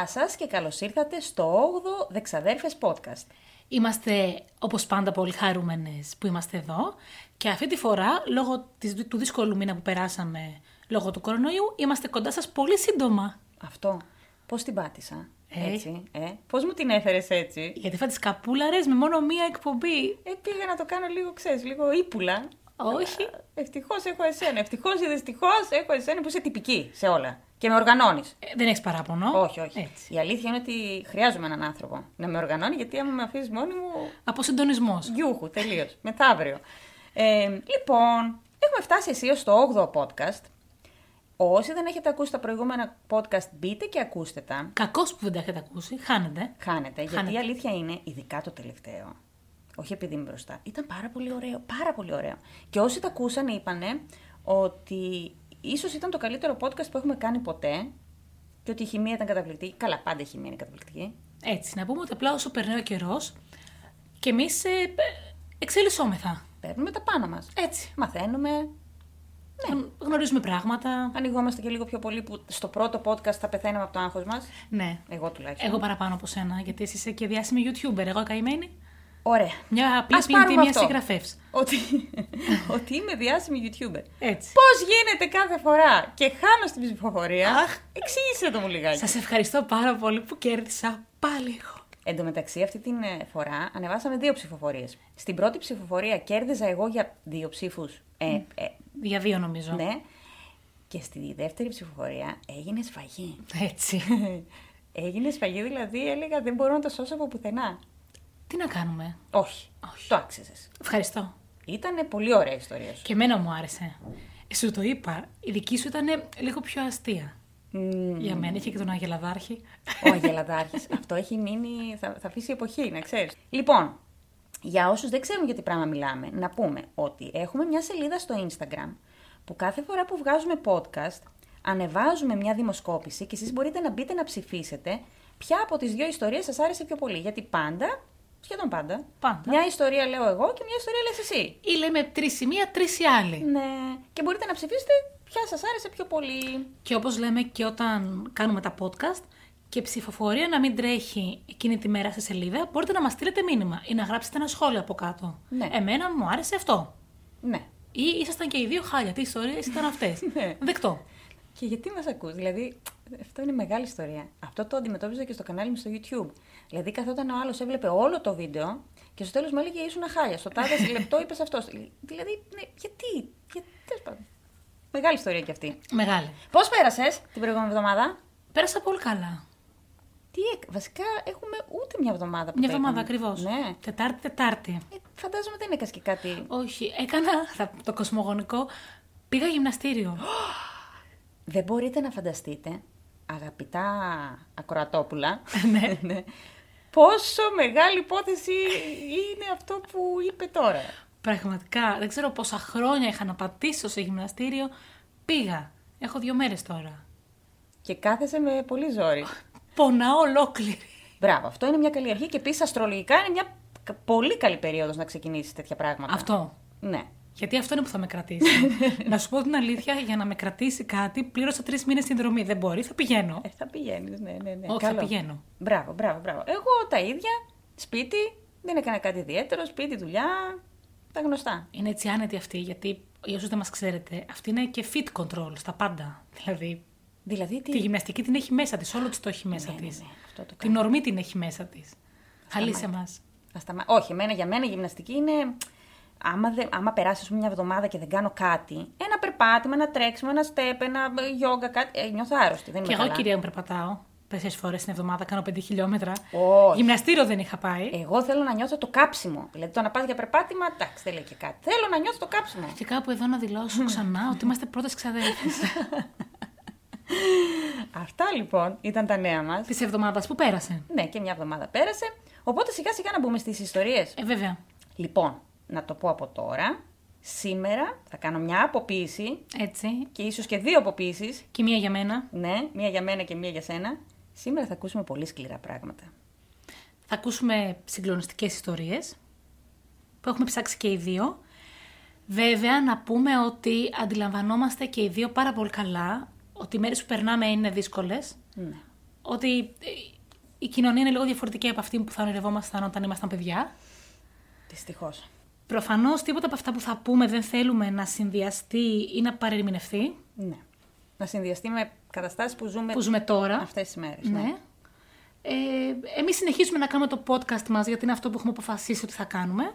Γεια σας και καλώς ήρθατε στο 8ο Δεξαδέρφες Podcast. Είμαστε όπως πάντα πολύ χαρούμενες που είμαστε εδώ και αυτή τη φορά λόγω της, του δύσκολου μήνα που περάσαμε λόγω του κορονοϊού είμαστε κοντά σας πολύ σύντομα. Αυτό, πώς την πάτησα, Ε. έτσι, ε, πώς μου την έφερες έτσι; Γιατί θα τις καπούλαρες με μόνο μία εκπομπή. Ε, πήγα να το κάνω λίγο, ξέρεις, λίγο ύπουλα. Όχι. Ευτυχώς έχω εσένα. Ευτυχώς ή δυστυχώς έχω εσένα που είσαι τυπική σε όλα. Και με οργανώνεις. Ε, δεν έχεις παράπονο. Όχι, όχι. Έτσι. Η αλήθεια είναι ότι χρειάζομαι έναν άνθρωπο να με οργανώνει, γιατί άμα με αφήσεις μόνη μου. Από συντονισμός. Γιούχου, τελείως. Μεθαύριο. Ε, λοιπόν, έχουμε φτάσει αισίω στο 8ο podcast. Όσοι δεν έχετε ακούσει τα προηγούμενα podcast, μπείτε και ακούστε τα. Κακός που δεν τα έχετε ακούσει, χάνετε. Χάνετε, γιατί Χάνετε. η αλήθεια είναι, ειδικά το τελευταίο, όχι επειδή είμαι μπροστά, ήταν πάρα πολύ ωραίο, πάρα πολύ ωραίο. Και όσοι τα ακούσαν είπανε ότι ίσως ήταν το καλύτερο podcast που έχουμε κάνει ποτέ και ότι η χημεία ήταν καταπληκτική. Καλά, πάντα η χημεία είναι καταπληκτική. Έτσι, να πούμε ότι απλά όσο περνάει ο καιρός και εμείς ε, ε, εξελισσόμεθα. Παίρνουμε τα πάνω μας. Έτσι. Μαθαίνουμε, Γνω- Γνωρίζουμε πράγματα. ανοιγόμαστε και λίγο πιο πολύ που στο πρώτο podcast θα πεθαίναμε από το άγχος μας. Ναι. Εγώ τουλάχιστον. Εγώ παραπάνω από σένα, γιατί εσύ είσαι και διάσημη YouTuber. Εγώ καημένη. Ωραία. Μια απλή Ας πλήντη πάρουμε μια αυτό. συγγραφέα. Ότι, ότι είμαι διάσημη YouTuber. Έτσι. Πώς γίνεται κάθε φορά και χάνω στην ψηφοφορία; Αχ. Εξήγησε το μου λιγάκι. Σας ευχαριστώ πάρα πολύ που κέρδισα πάλι εγώ. Εν τω μεταξύ, αυτή την ε, φορά ανεβάσαμε δύο ψηφοφορίες. Στην πρώτη ψηφοφορία κέρδιζα εγώ για δύο ψήφους. Ε, ε, Για δύο νομίζω. ναι. Και στη δεύτερη ψηφοφορία έγινε σφαγή. Έτσι. έγινε σφαγή, δηλαδή έλεγα δεν μπορώ να το σώσω από πουθενά. Τι να κάνουμε; Όχι. Όχι. Το άξιζες. Ευχαριστώ. Ήταν πολύ ωραία η ιστορία σου. Και εμένα μου άρεσε. Ε, Σου το είπα, η δική σου ήταν λίγο πιο αστεία. Μμμ. Για μένα είχε και τον Αγελαδάρχη. Ο Αγελαδάρχης. Αυτό έχει μείνει, θα, θα αφήσει εποχή, να ξέρεις. Λοιπόν, για όσους δεν ξέρουν για τι πράγμα μιλάμε, να πούμε ότι έχουμε μια σελίδα στο Instagram που κάθε φορά που βγάζουμε podcast ανεβάζουμε μια δημοσκόπηση και εσείς μπορείτε να μπείτε να ψηφίσετε ποια από τις δύο ιστορίες σας άρεσε πιο πολύ. Γιατί πάντα, σχεδόν πάντα, Πάντα. μια ιστορία λέω εγώ και μια ιστορία λες εσύ. Ή λέμε τρεις η μία, τρεις η άλλη. Ναι, και μπορείτε να ψηφίσετε ποια σας άρεσε πιο πολύ. Και όπως λέμε και όταν κάνουμε τα podcast, και η ψηφοφορία να μην τρέχει εκείνη τη μέρα στη σελίδα, μπορείτε να μας στείλετε μήνυμα ή να γράψετε ένα σχόλιο από κάτω. Ναι. Εμένα μου άρεσε αυτό. Ναι. Ή ήσασταν και οι δύο χάλια. Τι ιστορίες ήταν αυτές. Ναι. Δεκτό. Και γιατί μας ακούς, δηλαδή αυτό είναι μεγάλη ιστορία. Αυτό το αντιμετώπιζα και στο κανάλι μου στο YouTube. Δηλαδή καθόταν ο άλλος, έβλεπε όλο το βίντεο και στο τέλος μου έλεγε ήσουν χάλια. Στο τάδε λεπτό είπες αυτός. Δηλαδή, ναι, γιατί, γιατί, τέλος πάντων. Μεγάλη ιστορία κι αυτή. Μεγάλη. Πώς πέρασες την προηγούμενη εβδομάδα; Πέρασα πολύ καλά. Τι έκ... Βασικά έχουμε ούτε μια εβδομάδα που Μια το εβδομάδα έκαμε. ακριβώς. Ναι. Τετάρτη, Τετάρτη. Ε, φαντάζομαι δεν έκανες και κάτι. Όχι, έκανα θα, το κοσμογονικό. Πήγα γυμναστήριο. Δεν μπορείτε να φανταστείτε, αγαπητά ακροατόπουλα, ναι. Πόσο μεγάλη υπόθεση είναι αυτό που είπε τώρα. Πραγματικά, δεν ξέρω πόσα χρόνια είχα να πατήσω σε γυμναστήριο. Πήγα. Έχω δύο μέρες τώρα. Και κάθεσαι με πολύ ζόρι. Πονάω ολόκληρη. Μπράβο, αυτό είναι μια καλή αρχή και επίσης αστρολογικά είναι μια κα- πολύ καλή περίοδος να ξεκινήσεις τέτοια πράγματα. Αυτό. Ναι. Γιατί αυτό είναι που θα με κρατήσει. να σου πω την αλήθεια, για να με κρατήσει κάτι, πλήρωσα τρεις μήνες συνδρομή. Δεν μπορεί, θα πηγαίνω. Ε, θα πηγαίνεις, ναι, ναι, ναι. Όχι, θα πηγαίνω. Μπράβο, μπράβο, μπράβο. Εγώ τα ίδια, σπίτι, δεν έκανα κάτι ιδιαίτερο, σπίτι, δουλειά, τα γνωστά. Είναι έτσι άνετη αυτή, γιατί για όσους δεν μας ξέρετε, αυτή είναι και fit control στα πάντα. Δηλαδή, Δηλαδή, τι; τη γυμναστική την έχει μέσα της, όλο της το έχει μέσα Ναι, της. ναι, ναι, αυτό το Την ορμή την έχει μέσα της. Αλύσε μας. Να σταμα... Όχι, εμένα, για μένα η γυμναστική είναι. Άμα, δε... άμα περάσεις ας πούμε, μια εβδομάδα και δεν κάνω κάτι, ένα περπάτημα, ένα τρέξιμο, ένα στέπ, ένα γιόγκα, κάτι. Ε, νιώθω άρρωστη. Δεν Και είμαι εγώ, καλά. κυρία μου, περπατάω τέσσερι φορές την εβδομάδα, κάνω 5 χιλιόμετρα. Όχι. Γυμναστήριο δεν είχα πάει. Εγώ θέλω να νιώθω το κάψιμο. Δηλαδή το να πας για περπάτημα, εντάξει, δεν λέει και κάτι. Θέλω να νιώθω το κάψιμο. Και κάπου εδώ να δηλώσω ξανά ότι είμαστε πρώτες ξαδέλφε Αυτά λοιπόν ήταν τα νέα μας. της εβδομάδας που πέρασε. Ναι, και μια εβδομάδα πέρασε. Οπότε σιγά σιγά να μπούμε στις ιστορίες. Ε, βέβαια. Λοιπόν, να το πω από τώρα. Σήμερα θα κάνω μια αποποίηση Έτσι. και ίσως και δύο αποποίησεις. Και μία για μένα. Ναι, μία για μένα και μία για σένα. Σήμερα θα ακούσουμε πολύ σκληρά πράγματα. Θα ακούσουμε συγκλονιστικές ιστορίες που έχουμε ψάξει και οι δύο. Βέβαια, να πούμε ότι αντιλαμβανόμαστε και οι δύο πάρα πολύ καλά ότι οι μέρες που περνάμε είναι δύσκολες. Ναι. ότι ε, η κοινωνία είναι λίγο διαφορετική από αυτή που θα ονειρευόμασταν όταν ήμασταν παιδιά. Δυστυχώς. Προφανώς τίποτα από αυτά που θα πούμε δεν θέλουμε να συνδυαστεί ή να παρερμηνευτεί. Ναι. Να συνδυαστεί με καταστάσεις που ζούμε, Που ζούμε τώρα. αυτές τις μέρες. Ναι. Ε, εμείς συνεχίζουμε να κάνουμε το podcast μας γιατί είναι αυτό που έχουμε αποφασίσει ότι θα κάνουμε.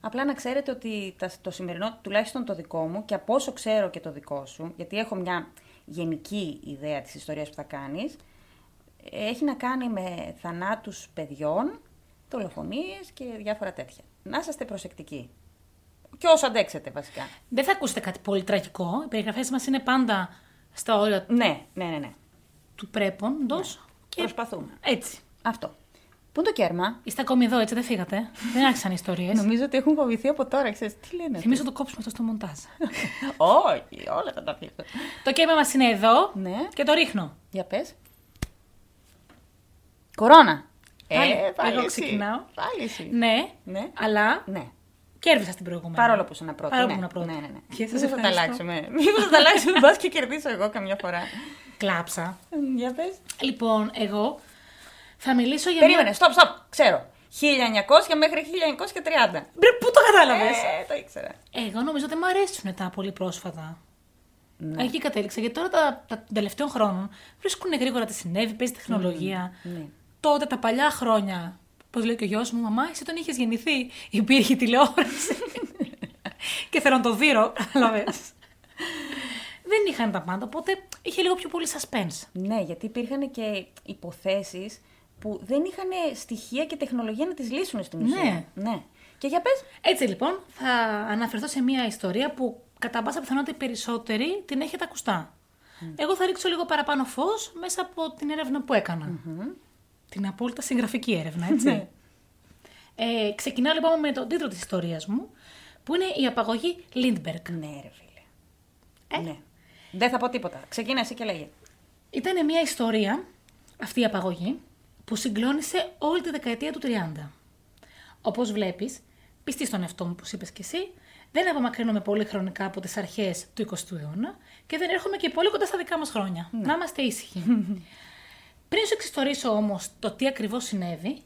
Απλά να ξέρετε ότι τα- το σημερινό, τουλάχιστον το δικό μου και από όσο ξέρω και το δικό σου, γιατί έχω μια γενική ιδέα της ιστορίας που θα κάνεις, έχει να κάνει με θανάτους παιδιών, δολοφονίες και διάφορα τέτοια. Να είσαστε προσεκτικοί. Και όσο αντέξετε βασικά. Δεν θα ακούσετε κάτι πολύ τραγικό. Οι περιγραφές μας είναι πάντα στα όρια Ναι, ναι, ναι, ναι. του πρέποντος. Και Προσπαθούμε. έτσι. Αυτό. Πού είναι το κέρμα; Είστε ακόμη εδώ, έτσι δεν φύγατε. δεν άρχισαν οι ιστορίες. Νομίζω ότι έχουν φοβηθεί από τώρα, ξέρεις. Τι λένε. Θυμίζω να το κόψουμε αυτό στο μοντάζ. Όχι, όλα θα τα αφήσω. το κέμα μας είναι εδώ Ναι. και το ρίχνω. Για πες. Κορώνα. Πάλι, ε, πάλι εγώ εσύ. ξεκινάω. Πάλι εσύ. Ναι, Ναι. αλλά Ναι. κέρδισα στην προηγούμενη. Παρόλο που ήσουν πρώτη. Παρόλο ναι. που ήμουν πρώτη. Ναι, ναι, ναι. Και σας Μήπως θα τα ευχαριστώ. αλλάξουμε. Μήπως θα τα αλλάξουμε. Μπας και κερδίσω εγώ καμιά φορά. Κλάψα. Για πες. Λοιπόν, εγώ θα μιλήσω για Περίμενε, μια... στοπ, στοπ. Ξέρω. 1900 μέχρι 1930. Μπρε, Πού το κατάλαβες; Ε, το ήξερα. Εγώ νομίζω ότι μου αρέσουν τα πολύ πρόσφατα. Ναι. Εκεί κατέληξα. Γιατί τώρα τα, τα των τελευταίων χρόνων βρίσκουν γρήγορα τι συνέβη, παίζει τεχνολογία. Ναι. Τότε τα παλιά χρόνια, πώς λέει και ο γιος μου, Μαμά, εσύ όταν είχες γεννηθεί, υπήρχε τηλεόραση. και θέλω να το δείρω, κατάλαβε. Δεν είχαν τα πάντα, οπότε είχε λίγο πιο πολύ suspense. Ναι, γιατί υπήρχαν και υποθέσεις που δεν είχαν στοιχεία και τεχνολογία να τις λύσουν στην ουσία. Ναι. ναι. Και για πες. Έτσι λοιπόν, θα αναφερθώ σε μια ιστορία που κατά πάσα πιθανότητα οι περισσότεροι την έχετε ακουστά. Εγώ θα ρίξω λίγο παραπάνω φως μέσα από την έρευνα που έκανα. Την απόλυτα συγγραφική έρευνα, έτσι. Ναι. ε, ξεκινάω λοιπόν με τον τίτλο της ιστορίας μου, που είναι η απαγωγή Lindbergh. Ναι, ρε φίλε. Ναι. Δεν θα πω τίποτα. Ξεκίνα εσύ και λέγε. Ήταν μια ιστορία, αυτή η απαγωγή, που συγκλώνησε όλη τη δεκαετία του 30. Όπως βλέπεις, πιστή στον εαυτό μου, όπως είπες και εσύ, δεν απομακρύνομαι πολύ χρονικά από τις αρχές του 20ου αιώνα και δεν έρχομαι και πολύ κοντά στα δικά μας χρόνια. Να είμαστε ήσυχοι. Πριν σου εξιστορήσω όμως το τι ακριβώς συνέβη,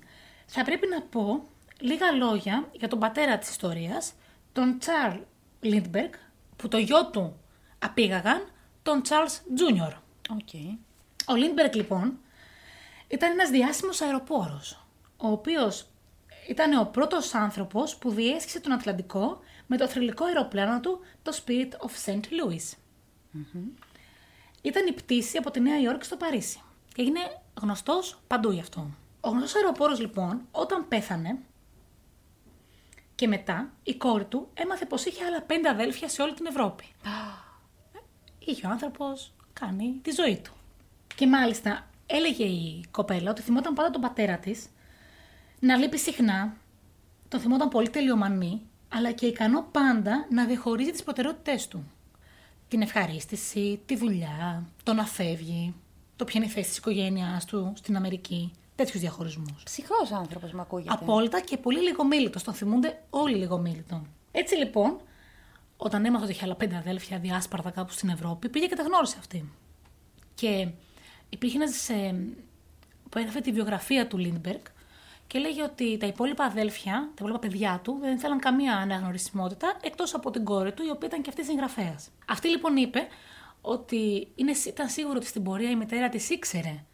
θα πρέπει να πω λίγα λόγια για τον πατέρα της ιστορίας, τον Charles Lindbergh, που το γιο του απήγαγαν, τον Charles Jr. OK. Ο Λίντμπεργκ λοιπόν ήταν ένας διάσημος αεροπόρος, ο οποίος ήταν ο πρώτος άνθρωπος που διέσχισε τον Ατλαντικό με το θρυλικό αεροπλάνο του, το Spirit of St. Louis. Ήταν η πτήση από τη Νέα Υόρκη στο Παρίσι και έγινε γνωστός παντού γι' αυτό. Ο γνωστός αεροπόρος λοιπόν όταν πέθανε και μετά η κόρη του έμαθε πως είχε άλλα πέντε αδέλφια σε όλη την Ευρώπη. Είχε ο άνθρωπος κάνει τη ζωή του. Και μάλιστα έλεγε η κοπέλα ότι θυμόταν πάντα τον πατέρα της να λείπει συχνά, τον θυμόταν πολύ τελειομανή, αλλά και ικανό πάντα να διαχωρίζει τις προτεραιότητές του. Την ευχαρίστηση, τη δουλειά, το να φεύγει, το ποια είναι η θέση της οικογένειάς του στην Αμερική, τέτοιους διαχωρισμούς. Ψυχρός άνθρωπος μου ακούγεται. Απόλυτα και πολύ λιγομίλητος. Τον θυμούνται όλοι λιγομίλητο. Έτσι λοιπόν, όταν έμαθα ότι είχε άλλα πέντε αδέλφια διάσπαρτα κάπου στην Ευρώπη, πήγε και τα γνώρισε αυτή. Και υπήρχε ένας ε, που έγραφε τη βιογραφία του Λίντμπεργκ και λέγε ότι τα υπόλοιπα αδέλφια, τα υπόλοιπα παιδιά του, δεν θέλαν καμία αναγνωρισιμότητα εκτός από την κόρη του, η οποία ήταν και αυτή συγγραφέας. Αυτή λοιπόν είπε ότι είναι, ήταν σίγουρο ότι στην πορεία η μητέρα της ήξερε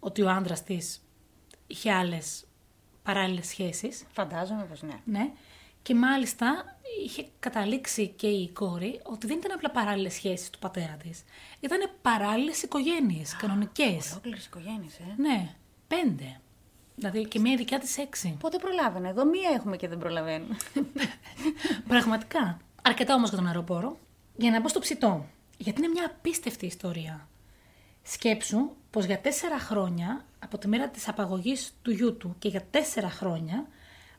ότι ο άντρας της είχε άλλες παράλληλες σχέσεις. Φαντάζομαι πως ναι. Ναι. Και μάλιστα είχε καταλήξει και η κόρη ότι δεν ήταν απλά παράλληλες σχέσεις του πατέρα της. Ήταν παράλληλες οικογένειες, κανονικές. Ολόκληρες οικογένειες, ε. Ναι, πέντε. Δηλαδή και μία δικιά της έξι. Πότε προλάβαινε. Εδώ μία έχουμε και δεν προλαβαίνουμε. Πραγματικά. Αρκετά όμως για τον αεροπόρο. Για να μπω στο ψητό. Γιατί είναι μια απίστευτη ιστορία. Σκέψου πως για τέσσερα χρόνια, από τη μέρα της απαγωγής του γιού του και για τέσσερα χρόνια,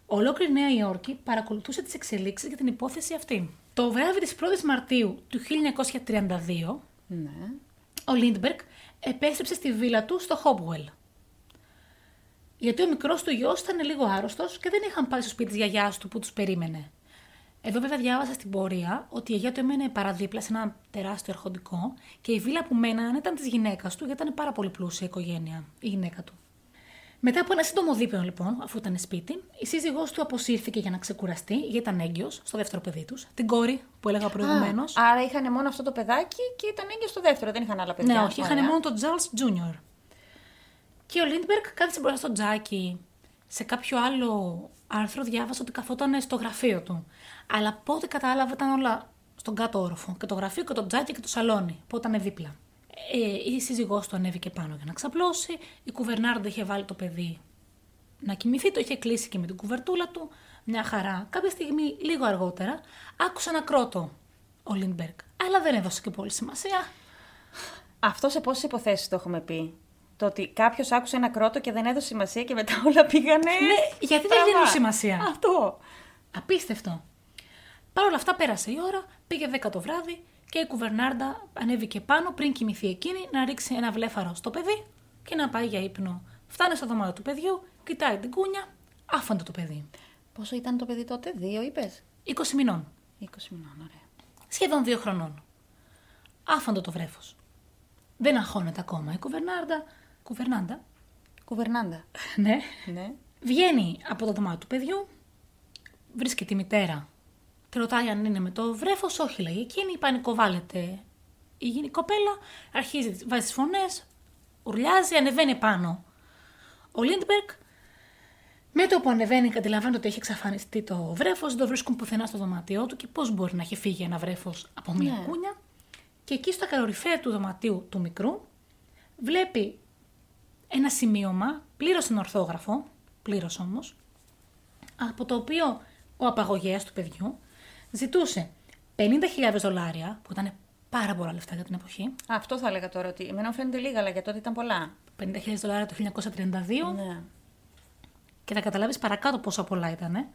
ολόκληρη η Νέα Υόρκη παρακολουθούσε τις εξελίξεις για την υπόθεση αυτή. Το βράδυ της 1η Μαρτίου του 1932, ναι. ο Λίντμπεργκ επέστρεψε στη βίλα του στο Χόπουελ. Γιατί ο μικρός του γιος ήταν λίγο άρρωστος και δεν είχαν πάει στο σπίτι της γιαγιάς του που τους περίμενε. Εδώ βέβαια διάβασα στην πορεία ότι η Αγία του έμενε παραδίπλα σε ένα τεράστιο ερχοντικό και η βίλα που μέναν ήταν της γυναίκας του γιατί ήταν πάρα πολύ πλούσια η οικογένεια, η γυναίκα του. Μετά από ένα σύντομο δίπαιο, λοιπόν, αφού ήταν σπίτι, η σύζυγός του αποσύρθηκε για να ξεκουραστεί, γιατί ήταν έγκυος στο δεύτερο παιδί τους, την κόρη που έλεγα προηγουμένως. Άρα είχαν μόνο αυτό το παιδάκι και ήταν έγκυος στο δεύτερο, δεν είχαν άλλα παιδιά. Ναι, όχι, είχαν Ωραία. μόνο τον Charles Jr. Και ο Λίντμπεργκ κάθισε μπροστά στο τζάκι. Σε κάποιο άλλο άρθρο διάβασα ότι καθόταν στο γραφείο του. Αλλά από ό,τι κατάλαβα ήταν όλα στον κάτω όροφο. Και το γραφείο και το τζάκι και το σαλόνι, που ήταν δίπλα. Ε, η σύζυγός του ανέβηκε πάνω για να ξαπλώσει. Η κουβερνάρντα είχε βάλει το παιδί να κοιμηθεί, το είχε κλείσει και με την κουβερτούλα του. Μια χαρά. Κάποια στιγμή, λίγο αργότερα, άκουσε ένα κρότο ο Λίντμπεργκ. Αλλά δεν έδωσε και πολύ σημασία. Αυτό σε πόσες υποθέσεις το έχουμε πει; Το ότι κάποιος άκουσε ένα κρότο και δεν έδωσε σημασία και μετά όλα πήγανε. Ναι, γιατί δεν στραβά. δίνουν σημασία; Αυτό. Απίστευτο. Παρ' όλα αυτά πέρασε η ώρα, πήγε 10 το βράδυ και η κουβερνάρντα ανέβηκε πάνω πριν κοιμηθεί εκείνη να ρίξει ένα βλέφαρο στο παιδί και να πάει για ύπνο. Φτάνει στο δωμάτιο του παιδιού, κοιτάει την κούνια, άφαντο το παιδί. Πόσο ήταν το παιδί τότε, δύο είπες; 20 μηνών, 20 μηνών, ωραία. σχεδόν 2 χρονών. Άφαντο το βρέφος. Δεν αγχώνεται ακόμα η κουβερνάρντα. Κουβερνάντα, Κουβερνάντα. ναι. Ναι. Βγαίνει από το δωμάτιο του παιδιού, βρίσκει τη μητέρα. Τη ρωτάει αν είναι με το βρέφος, όχι λέει εκείνη, πανικοβάλλεται η γυνή- κοπέλα, αρχίζει, βάζει τις φωνές, ουρλιάζει, ανεβαίνει πάνω. Ο Λίντμπεργκ, με το που ανεβαίνει, καταλαβαίνετε ότι έχει εξαφανιστεί το βρέφος, δεν το βρίσκουν πουθενά στο δωμάτιό του και πώς μπορεί να έχει φύγει ένα βρέφος από μία Ναι. κούνια. Και εκεί στο καλοριφέρ του δωματίου του μικρού βλέπει ένα σημείωμα, πλήρως στον ορθόγραφο, πλήρως όμως, από το οποίο ο απαγωγέας του παιδιού ζητούσε 50.000 δολάρια, που ήταν πάρα πολλά λεφτά για την εποχή. Αυτό θα έλεγα τώρα, ότι εμένα μου φαίνεται λίγα, αλλά για τότε ήταν πολλά. 50.000 δολάρια το 1932 Ναι. και θα καταλάβεις παρακάτω πόσο πολλά ήταν.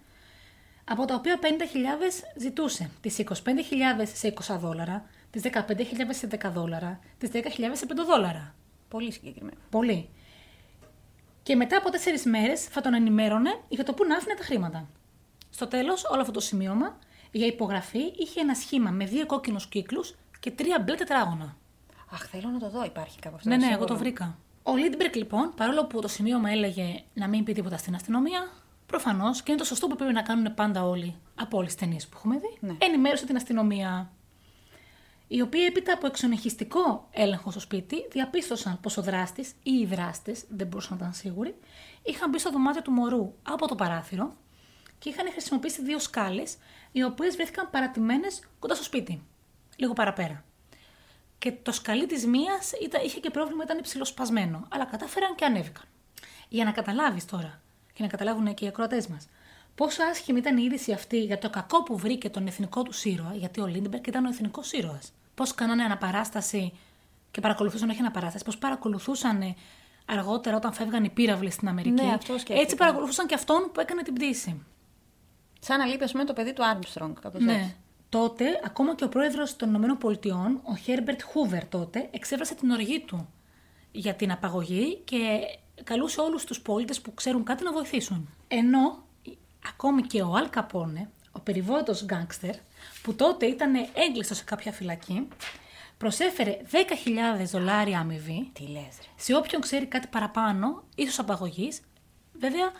Από τα οποία 50.000 ζητούσε τις 25.000 σε 20 δόλαρα, τις 15.000 σε 10 δόλαρα, τις 10.000 σε 5 δόλαρα. Πολύ συγκεκριμένο. Πολύ. Και μετά από τέσσερις μέρες θα τον ενημέρωνε για το πού να άφηνε τα χρήματα. Στο τέλος, όλο αυτό το σημείωμα για υπογραφή είχε ένα σχήμα με δύο κόκκινους κύκλους και τρία μπλε τετράγωνα. Αχ, θέλω να το δω, υπάρχει κάπου αυτό. Ναι, ναι, σίγουρο. εγώ το βρήκα. Ο Λίντμπεργκ λοιπόν, παρόλο που το σημείωμα έλεγε να μην πει τίποτα στην αστυνομία, προφανώς και είναι το σωστό που πρέπει να κάνουν πάντα όλοι από όλες τις ταινίες που έχουμε δει, Ναι. ενημέρωσε την αστυνομία. Οι οποίοι έπειτα από εξονεχιστικό έλεγχο στο σπίτι διαπίστωσαν πως ο δράστης ή οι δράστες, δεν μπορούσαν να ήταν σίγουροι, είχαν μπει στο δωμάτιο του μωρού από το παράθυρο και είχαν χρησιμοποιήσει δύο σκάλες, οι οποίες βρέθηκαν παρατημένες κοντά στο σπίτι. Λίγο παραπέρα. Και το σκαλί της μίας είχε και πρόβλημα, ήταν υψηλοσπασμένο. Αλλά κατάφεραν και ανέβηκαν. Για να καταλάβεις τώρα, και να καταλάβουν και οι ακροατές μας, πόσο άσχημη ήταν η είδηση αυτή για το κακό που βρήκε τον εθνικό του ήρωα, γιατί ο Λίντμπεργκ ήταν ο εθνικός ήρωα. Πώς κάνανε αναπαράσταση και παρακολουθούσαν, όχι αναπαράσταση, πώς παρακολουθούσαν αργότερα όταν φεύγαν οι πύραυλοι στην Αμερική. Ναι, αυτό σκέφτηκα. Έτσι παρακολουθούσαν και αυτόν που έκανε την πτήση. Σαν να λείπει, ας πούμε, το παιδί του Άρμστρονγκ, κάπως Ναι. έτσι. Τότε, ακόμα και ο πρόεδρος των Ηνωμένων Πολιτειών, ο Χέρμπερτ Χούβερ τότε, εξέφρασε την οργή του για την απαγωγή και καλούσε όλους τους πολίτες που ξέρουν κάτι να βοηθήσουν. Ενώ ακόμη και ο Αλ Καπόνε, ο περιβόητος γκάνγκστερ, που τότε ήταν έγκλειστος σε κάποια φυλακή, προσέφερε 10.000 δολάρια αμοιβή Τι λες, ρε. σε όποιον ξέρει κάτι παραπάνω, ίσως απαγωγής, βέβαια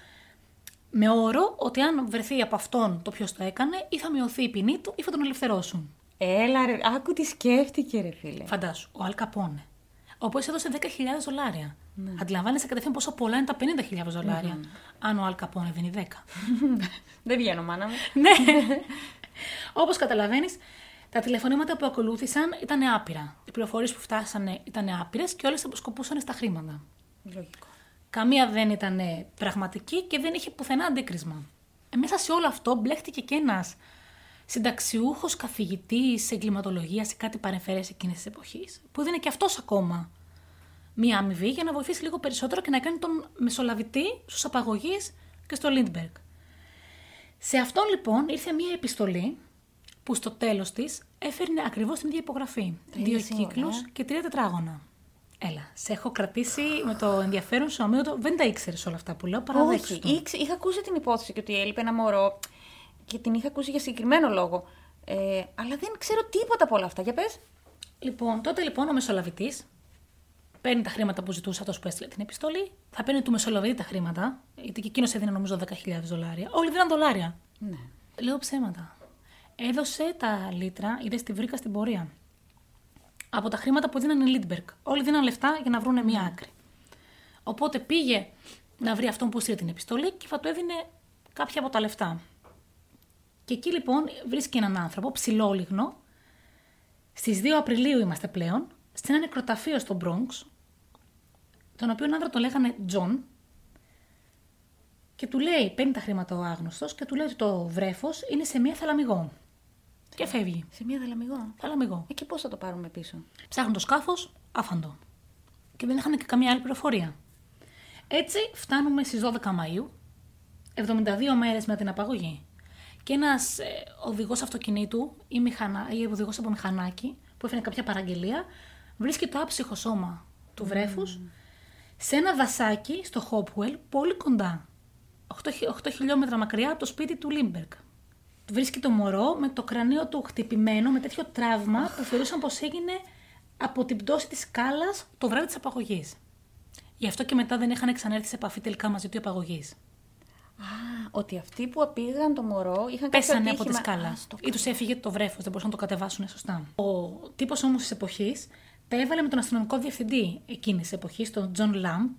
με όρο ότι αν βρεθεί από αυτόν το ποιος το έκανε, ή θα μειωθεί η ποινή του ή θα τον ελευθερώσουν. Έλα, ρε. Άκου τι σκέφτηκε, ρε φίλε. Φαντάσου, ο Αλ Καπόνε, ο οποίος έδωσε 10.000 δολάρια. Ναι. Αντιλαμβάνεσαι κατευθείαν πόσο πολλά είναι τα 50.000 δολάρια, αν ο Αλ Καπόνε δίνει 10. Δεν βγαίνω, μάνα μου. ναι. Όπως καταλαβαίνεις, τα τηλεφωνήματα που ακολούθησαν ήταν άπειρα. Οι πληροφορίες που φτάσανε ήταν άπειρες και όλες αποσκοπούσαν στα χρήματα. Λογικό. Καμία δεν ήταν πραγματική και δεν είχε πουθενά αντίκρισμα. Ε, μέσα σε όλο αυτό μπλέχτηκε και ένας συνταξιούχος καθηγητής σε εγκληματολογίας σε κάτι παρεμφερέ εκείνης της εποχής, που δίνει και αυτός ακόμα μία αμοιβή για να βοηθήσει λίγο περισσότερο και να κάνει τον μεσολαβητή στους απαγωγείς και στο Λίντμπεργκ. Σε αυτόν λοιπόν ήρθε μία επιστολή που στο τέλος της έφερνε ακριβώς την ίδια υπογραφή. ίδια Δύο σύμβολα, κύκλους ε. και τρία τετράγωνα. Έλα, σε έχω κρατήσει με το ενδιαφέρον σου αμύωτο. Δεν τα ήξερες όλα αυτά που λέω, παραδέξου Όχι, το. ήξε- είχα ακούσει την υπόθεση και ότι έλειπε ένα μωρό. και την είχα ακούσει για συγκεκριμένο λόγο. Ε, αλλά δεν ξέρω τίποτα από όλα αυτά. Για πες. Λοιπόν, τότε λοιπόν ο μεσολαβητής παίρνει τα χρήματα που ζητούσε αυτός που έστειλε την επιστολή, θα παίρνει του μεσολαβητή τα χρήματα, γιατί και εκείνος έδινε νομίζω 10.000 δολάρια. Όλοι δίναν δολάρια. Ναι. Λέω ψέματα. Έδωσε τα λίτρα, είδες τη βρήκα στην πορεία. Από τα χρήματα που δίνανε οι Λίτμπεργκ. Όλοι δίναν λεφτά για να βρουν μία άκρη. Οπότε πήγε να βρει αυτόν που στείλε την επιστολή και θα του έδινε κάποια από τα λεφτά. Και εκεί λοιπόν βρίσκει έναν άνθρωπο, ψηλόλιγνο. Στις 2 Απριλίου είμαστε πλέον, σε ένα νεκροταφείο στο Bronx, τον οποίο άντρα το λέγανε Τζον, και του λέει, παίρνει τα χρήματα ο άγνωστος και του λέει ότι το βρέφος είναι σε μία θαλαμιγό. Και φεύγει. Σε μία δαλαμιγό. Θαλαμιγό. Ε, και πώς θα το πάρουμε πίσω; Ψάχνουν το σκάφος, άφαντο. Και δεν είχαν και καμία άλλη πληροφορία. Έτσι φτάνουμε στις 12 Μαΐου, 72 μέρες μετά την απαγωγή. Και ένας ε, οδηγός αυτοκινήτου ή, μηχανά, ή οδηγός από μηχανάκι που έφερε κάποια παραγγελία, βρίσκει το άψυχο σώμα του βρέφους σε ένα δασάκι στο Χόπουελ, πολύ κοντά. 8, χι- 8 χιλιόμετρα μακριά από το σπίτι του Λίντμπεργκ. Βρίσκει το μωρό με το κρανίο του χτυπημένο με τέτοιο τραύμα που θεωρούσαν πως έγινε από την πτώση της σκάλας το βράδυ της απαγωγής. Γι' αυτό και μετά δεν είχαν ξανέρθει σε επαφή τελικά μαζί του οι απαγωγείς. Α, ότι αυτοί που απήγαγαν το μωρό είχαν Πέσανε κάποιο από τη ατύχημα. σκάλα. Α, στο Ή τους έφυγε το βρέφος, δεν μπορούσαν να το κατεβάσουν σωστά. Ο τύπος όμως της εποχής τα έβαλε με τον αστυνομικό διευθυντή εκείνης της εποχής, τον Τζον Λάμπ,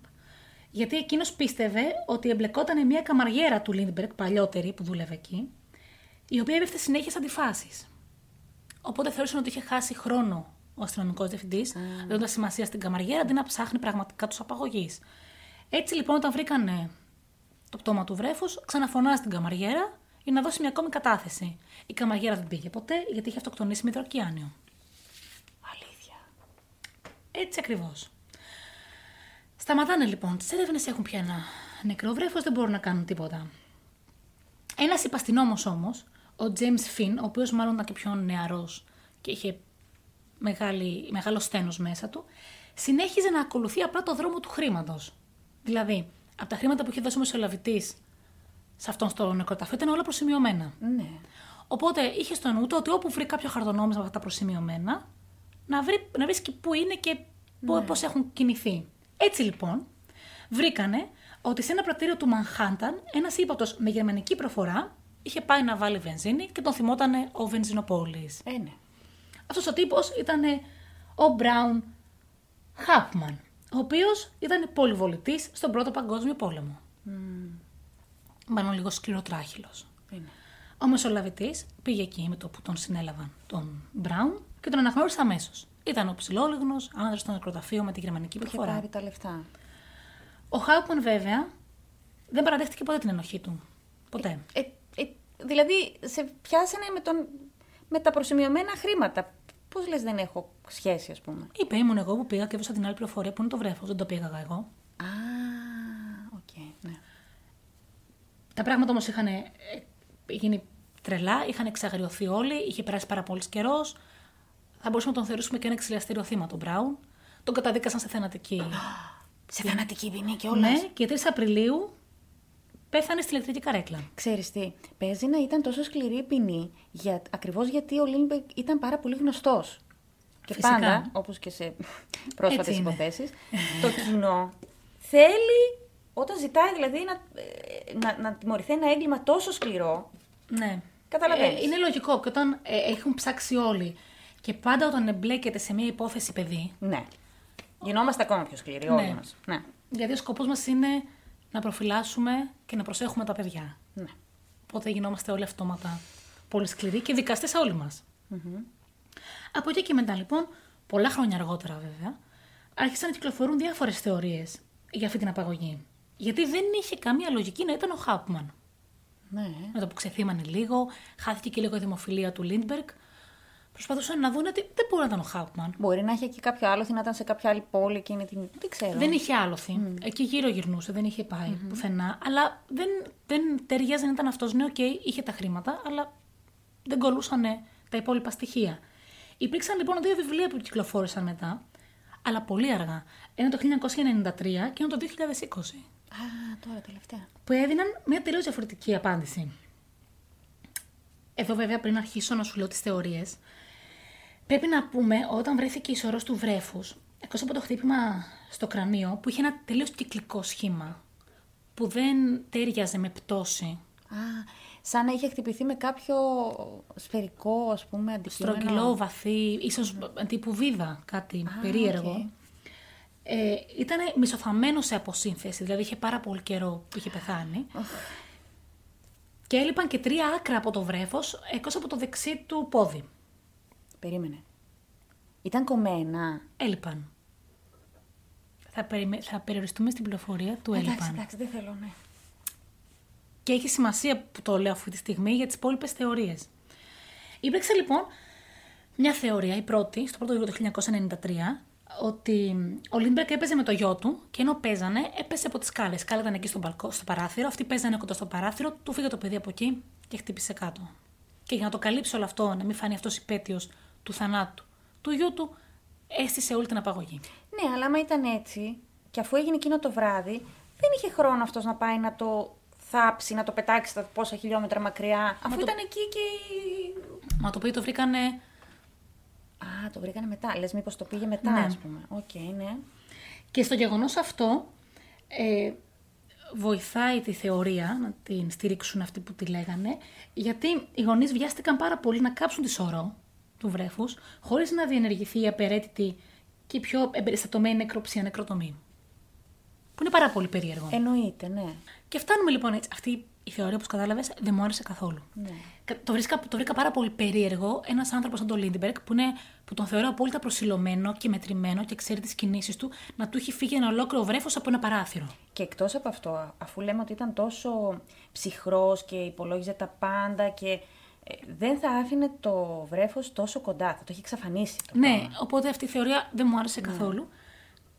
γιατί εκείνος πίστευε ότι εμπλεκόταν μια καμαριέρα του Λίντμπεργκ, παλιότερη που δούλευε εκεί, η οποία έπεφτε συνέχεια σε αντιφάσεις. Οπότε θεώρησαν ότι είχε χάσει χρόνο ο αστυνομικός διευθυντής, δίνοντας σημασία στην καμαριέρα αντί να ψάχνει πραγματικά τους απαγωγείς. Έτσι λοιπόν, όταν βρήκαν το πτώμα του βρέφους, ξαναφωνάζει την καμαριέρα για να δώσει μια ακόμη κατάθεση. Η καμαριέρα δεν πήγε ποτέ γιατί είχε αυτοκτονήσει με υδροκιάνιο. Αλήθεια. Έτσι ακριβώς. Σταματάνε λοιπόν. Τις έρευνες έχουν πια ένα νεκρό βρέφος, δεν μπορούν να κάνουν τίποτα. Ένας υπαστηνόμο όμως, ο James Finn, ο οποίος μάλλον ήταν και πιο νεαρός και είχε μεγάλη, μεγάλο στένο μέσα του, συνέχιζε να ακολουθεί απλά το δρόμο του χρήματος. Δηλαδή, από τα χρήματα που είχε δώσει ο μεσολαβητής σε αυτόν στο νεκροταφείο ήταν όλα προσημειωμένα. Ναι. Οπότε είχε στο νου του ότι όπου βρει κάποιο χαρτονόμισμα από αυτά τα προσημειωμένα, να, βρει, να βρίσκει πού είναι και Ναι. πώς έχουν κινηθεί. Έτσι λοιπόν, βρήκανε ότι σε ένα πρατήριο του Μανχάνταν ένας ύποπτο με γερμανική προφορά είχε πάει να βάλει βενζίνη και τον θυμότανε ο βενζινοπόλης. Ε, ναι. Αυτός ο τύπος ήταν ο Μπράουν Χάπμαν, ο οποίος ήταν πολυβολητής στον Πρώτο Παγκόσμιο Πόλεμο. Μάλλον λίγο σκληροτράχυλο. Είναι. Ο μεσολαβητής πήγε εκεί με το που τον συνέλαβαν τον Μπράουν και τον αναγνώρισε αμέσως. Ήταν ο ψηλόλιγνος άνδρας στο νεκροταφείο με τη γερμανική Που είχε προφορά. πάρει τα λεφτά. Ο Χάουπμαν, βέβαια, δεν παραδέχτηκε ποτέ την ενοχή του. Ποτέ. Ε, ε, δηλαδή, σε πιάσανε με, τον, με τα προσημειωμένα χρήματα. Πώς λες δεν έχω σχέση, ας πούμε; Είπε, ήμουν εγώ που πήγα και έδωσα την άλλη πληροφορία που είναι το βρέφος. Δεν το απήγαγα εγώ. Α, οκ, ναι. Τα πράγματα όμως είχαν ε, γίνει τρελά, είχαν εξαγριωθεί όλοι, είχε περάσει πάρα πολύς καιρός. Θα μπορούσαμε να τον θεωρήσουμε και ένα εξιλαστήριο θύμα τον Μπρούνο. Τον καταδίκασαν σε θανατική. Σε θανατική ποινή και όλα. ναι, και 3 Απριλίου πέθανε στη ηλεκτρική καρέκλα. Ξέρεις τι, παίζει να ήταν τόσο σκληρή η ποινή, για, ακριβώς γιατί ο Λίντμπεργκ ήταν πάρα πολύ γνωστός. Και Φυσικά. πάντα, όπως και σε πρόσφατες Έτσι είναι. υποθέσεις, το κοινό θέλει, όταν ζητάει δηλαδή να, ε, να, να τιμωρηθεί ένα έγκλημα τόσο σκληρό, Ναι. Καταλαβαίνεις. Ε, είναι λογικό και όταν ε, έχουν ψάξει όλοι και πάντα όταν εμπλέκεται σε μια υπόθεση παιδί, ναι, γινόμαστε ακόμα πιο σκληροί Ναι. όλοι μας. Ναι, γιατί ο σκοπός μας είναι να προφυλάσσουμε και να προσέχουμε τα παιδιά. ναι. Οπότε γινόμαστε όλοι αυτόματα πολύ σκληροί και δικαστές όλοι μας. Από εκεί και μετά λοιπόν, πολλά χρόνια αργότερα βέβαια, άρχισαν να κυκλοφορούν διάφορες θεωρίες για αυτή την απαγωγή. Γιατί δεν είχε καμία λογική να ήταν ο Χάπμαν. ναι. Με το που ξεθύμανε λίγο, χάθηκε και λίγο η δημοφιλία του Λίντμπεργκ. Προσπαθούσαν να δουν ότι δεν μπορεί να ήταν ο Χάουπμαν. Μπορεί να είχε και κάποιο άλλο, να ήταν σε κάποια άλλη πόλη εκείνη την. Δεν ξέρω. Δεν είχε άλλοθι. Εκεί γύρω γυρνούσε, δεν είχε πάει πουθενά. Αλλά δεν, δεν ταιριάζει να ήταν αυτός. Ναι, οκ, είχε τα χρήματα, αλλά δεν κολλούσαν τα υπόλοιπα στοιχεία. Υπήρξαν λοιπόν δύο βιβλία που κυκλοφόρησαν μετά, αλλά πολύ αργά. Ένα το 1993 και ένα το 2020. Α, τώρα τελευταία. Που έδιναν μια τελείως διαφορετική απάντηση. Εδώ βέβαια πριν αρχίσω να σου λέω τις θεωρίες, πρέπει να πούμε όταν βρέθηκε η σωρός του βρέφους, εκτός από το χτύπημα στο κρανίο που είχε ένα τελείως κυκλικό σχήμα, που δεν ταίριαζε με πτώση. Α, σαν να είχε χτυπηθεί με κάποιο σφαιρικό, ας πούμε, αντικείμενο. Στρογγυλό, βαθύ, ίσως τύπου βίδα, κάτι περίεργο. οκ. Ε, ήταν μισοθαμμένο σε αποσύνθεση, δηλαδή είχε πάρα πολύ καιρό που είχε πεθάνει. Και έλειπαν και τρία άκρα από το βρέφος, εκτός από το δεξί του πόδι. Περίμενε. Ήταν κομμένα. Έλειπαν. Θα, περιμέ- θα περιοριστούμε στην πληροφορία του Εντάξει, έλειπαν. εντάξει, δεν θέλω, ναι. Και έχει σημασία που το λέω αυτή τη στιγμή για τις υπόλοιπες θεωρίες. Υπήρξε λοιπόν μια θεωρία, η πρώτη, στο πρώτο γύρο του 1993, ότι ο Λίντμπεργκ έπαιζε με το γιο του και ενώ παίζανε, έπεσε από τις σκάλες. Η σκάλα ήταν εκεί στο, μπαλκό, στο παράθυρο, αυτοί παίζανε κοντά στο παράθυρο, του φύγε το παιδί από εκεί και χτύπησε κάτω. Και για να το καλύψει όλο αυτό, να μην φανεί αυτός υπαίτιος του θανάτου του γιού του, έστησε όλη την απαγωγή. Ναι, αλλά άμα ήταν έτσι, και αφού έγινε εκείνο το βράδυ, δεν είχε χρόνο αυτός να πάει να το θάψει, να το πετάξει τα πόσα χιλιόμετρα μακριά, αφού το- ήταν εκεί και. Μα το οποίο το βρήκανε Α, το βρήκανε μετά. Λες, μήπως το πήγε μετά, Ναι. ας πούμε. Οκ, ναι. Και στο γεγονός αυτό ε, βοηθάει τη θεωρία να την στηρίξουν αυτοί που τη λέγανε, γιατί οι γονείς βιάστηκαν πάρα πολύ να κάψουν τη σωρό του βρέφους, χωρίς να διενεργηθεί η απαραίτητη και η πιο εμπεριστατωμένη νεκροψία, νεκροτομή. Που είναι πάρα πολύ περίεργο. Εννοείται, ναι. Και φτάνουμε λοιπόν έτσι. Αυτή η θεωρία, όπως κατάλαβες, δεν μου άρεσε καθόλου. Ναι. Κα- Το, βρίσκα, το βρήκα πάρα πολύ περίεργο ένας άνθρωπος σαν τον Λίντμπεργκ, που, είναι, που τον θεωρώ απόλυτα προσηλωμένο και μετρημένο και ξέρει τις κινήσεις του, να του έχει φύγει ένα ολόκληρο βρέφος από ένα παράθυρο. Και εκτός από αυτό, αφού λέμε ότι ήταν τόσο ψυχρός και υπολόγιζε τα πάντα και ε, δεν θα άφηνε το βρέφος τόσο κοντά, θα το έχει εξαφανίσει. Το Ναι, πράγμα. οπότε αυτή η θεωρία δεν μου άρεσε καθόλου.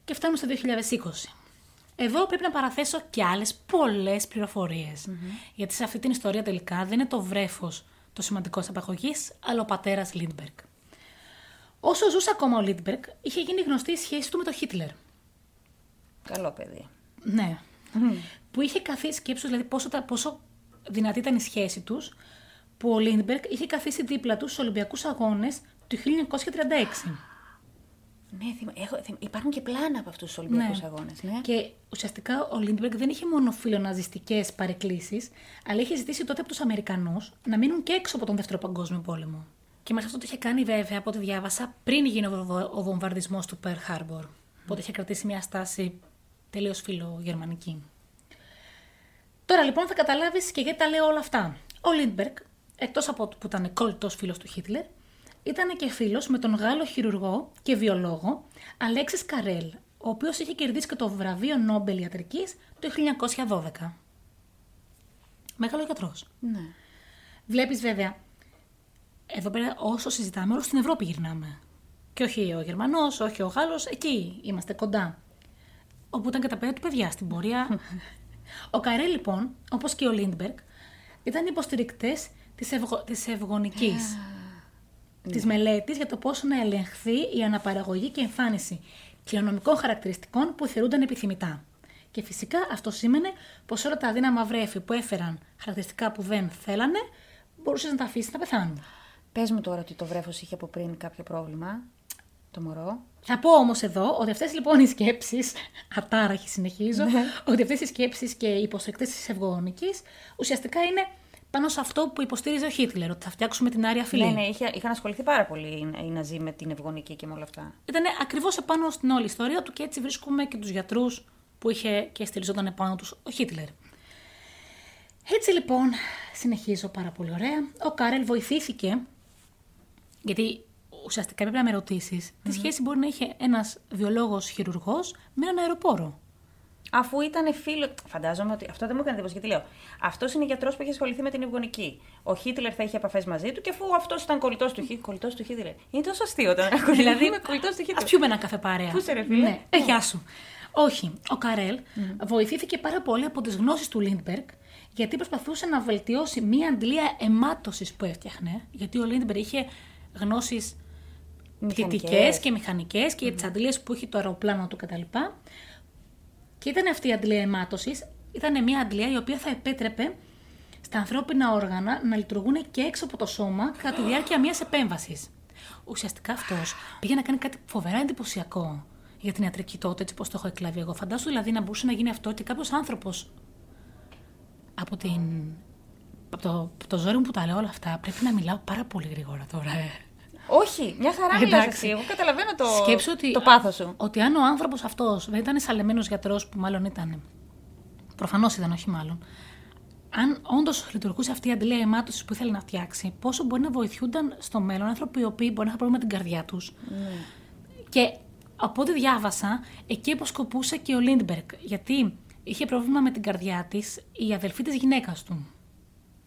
Και φτάνουμε στο 2020. Εδώ πρέπει να παραθέσω και άλλες πολλές πληροφορίες. Γιατί σε αυτή την ιστορία τελικά δεν είναι το βρέφος το σημαντικό της απαγωγής, αλλά ο πατέρας Λίντμπεργκ. Όσο ζούσε ακόμα ο Λίντμπεργκ, είχε γίνει γνωστή η σχέση του με τον Χίτλερ. Καλό παιδί. Ναι. Που είχε καθίσει, σκέψου δηλαδή πόσο, τα- πόσο δυνατή ήταν η σχέση τους, που ο Λίντμπεργκ είχε καθίσει δίπλα του στους Ολυμπιακούς Αγώνες του 1936. Ναι, θυμα... Έχω... θυμ- υπάρχουν και πλάνα από αυτούς τους Ολυμπιακούς Ναι. αγώνες. Ναι. Και ουσιαστικά ο Λίντμπεργκ δεν είχε μόνο φιλοναζιστικές παρεκκλίσεις, αλλά είχε ζητήσει τότε από τους Αμερικανούς να μείνουν και έξω από τον Δεύτερο Παγκόσμιο Πόλεμο. Και μας αυτό το είχε κάνει βέβαια, από ό,τι διάβασα, πριν γίνει ο, βο- ο βομβαρδισμός του Pearl Harbor. Οπότε είχε κρατήσει μια στάση τελείως φιλογερμανική. Τώρα λοιπόν θα καταλάβεις και γιατί τα λέω όλα αυτά. Ο Λίντμπεργκ, εκτός από που ήταν κολλητό φίλος του Χίτλερ, ήταν και φίλος με τον Γάλλο χειρουργό και βιολόγο Αλέξης Καρέλ, ο οποίος είχε κερδίσει και το βραβείο Νόμπελ Ιατρικής το 1912. Μεγάλος γιατρός. ναι. Βλέπεις βέβαια, εδώ πέρα όσο συζητάμε, όλο στην Ευρώπη γυρνάμε. Και όχι ο Γερμανός, όχι ο Γάλλος, εκεί είμαστε κοντά. Όπου ήταν και τα παιδιά του παιδιά στην πορεία. ο Καρέ, λοιπόν, όπως και ο Λίντμπεργκ, ήταν υποστηρικτές της ευγο... της ευγονικής. Της μελέτης για το πώς να ελεγχθεί η αναπαραγωγή και εμφάνιση κληρονομικών χαρακτηριστικών που θεωρούνταν επιθυμητά. Και φυσικά αυτό σήμαινε πως όλα τα αδύναμα βρέφη που έφεραν χαρακτηριστικά που δεν θέλανε, μπορούσες να τα αφήσεις να πεθάνουν. Πες μου τώρα ότι το βρέφος είχε από πριν κάποιο πρόβλημα. Το μωρό. Θα πω όμως εδώ ότι αυτές λοιπόν οι σκέψεις, ατάραχη συνεχίζω, ότι αυτές οι σκέψεις και οι υποστηρικτέ της ευγονικής ουσιαστικά είναι πάνω σε αυτό που υποστήριζε ο Χίτλερ, ότι θα φτιάξουμε την άρια φυλή. Ναι, ναι, είχε, είχαν ασχοληθεί πάρα πολύ οι- οι Ναζί με την ευγονική και με όλα αυτά. Ήταν ακριβώς επάνω στην όλη ιστορία του και έτσι βρίσκουμε και τους γιατρούς που είχε και στηριζόταν επάνω τους ο Χίτλερ. Έτσι λοιπόν, συνεχίζω πάρα πολύ ωραία. Ο Κάρελ βοηθήθηκε, γιατί ουσιαστικά πρέπει να με ρωτήσεις, τι σχέση μπορεί να είχε ένας βιολόγος χειρουργός με έναν αεροπόρο. Αφού ήταν φίλο. Φαντάζομαι ότι. Αυτό δεν μου έκανε εντύπωση γιατί λέω. Αυτός είναι γιατρός που έχει ασχοληθεί με την ευγονική. Ο Χίτλερ θα είχε επαφές μαζί του και αφού αυτός ήταν κολλητός του Χίτλερ. Κολλητός του Χίτλερ. Είναι τόσο αστείο όταν ακούω. Δηλαδή είμαι κολλητός του Α Χίτλερ. πιούμε ένα καφέ παρέα. Πού είσαι, ρε φίλε; Ναι, ε, γεια σου. Όχι, ο Καρέλ βοηθήθηκε πάρα πολύ από τις γνώσεις του Λίντμπεργκ, γιατί προσπαθούσε να βελτιώσει μία αντλία αιμάτωσης που έφτιαχνε. Γιατί ο Λίντμπεργκ είχε γνώσεις Μηχανικές. πτητικές και μηχανικές και για τις αντλίες που έχει το αεροπλάνο του κτλ. Και ήταν αυτή η αντλία αιμάτωσης, ήταν μια αντλία η οποία θα επέτρεπε στα ανθρώπινα όργανα να λειτουργούν και έξω από το σώμα κατά τη διάρκεια μιας επέμβασης. Ουσιαστικά αυτός πήγε να κάνει κάτι φοβερά εντυπωσιακό για την ιατρική τότε, έτσι πώ το έχω εκλάβει εγώ. Φαντάσου δηλαδή να μπορούσε να γίνει αυτό και κάποιος άνθρωπος από την. Από το, από το ζόρι μου που τα λέω όλα αυτά, πρέπει να μιλάω πάρα πολύ γρήγορα τώρα. Ε. Όχι, μια χαρά μιλάς εσύ. Εγώ καταλαβαίνω το, ότι, το πάθος σου. Ότι αν ο άνθρωπος αυτός δεν ήταν σαλεμένος γιατρός, που μάλλον ήταν. Προφανώς ήταν, όχι μάλλον. Αν όντως λειτουργούσε αυτή η αντιλία αιμάτωση που ήθελε να φτιάξει, πόσο μπορεί να βοηθούνταν στο μέλλον άνθρωποι οι οποίοι μπορεί να έχουν πρόβλημα με την καρδιά τους. Ναι. Και από ό,τι διάβασα, εκεί αποσκοπούσε και ο Λίντμπεργκ. Γιατί είχε πρόβλημα με την καρδιά της η αδελφή της γυναίκας του.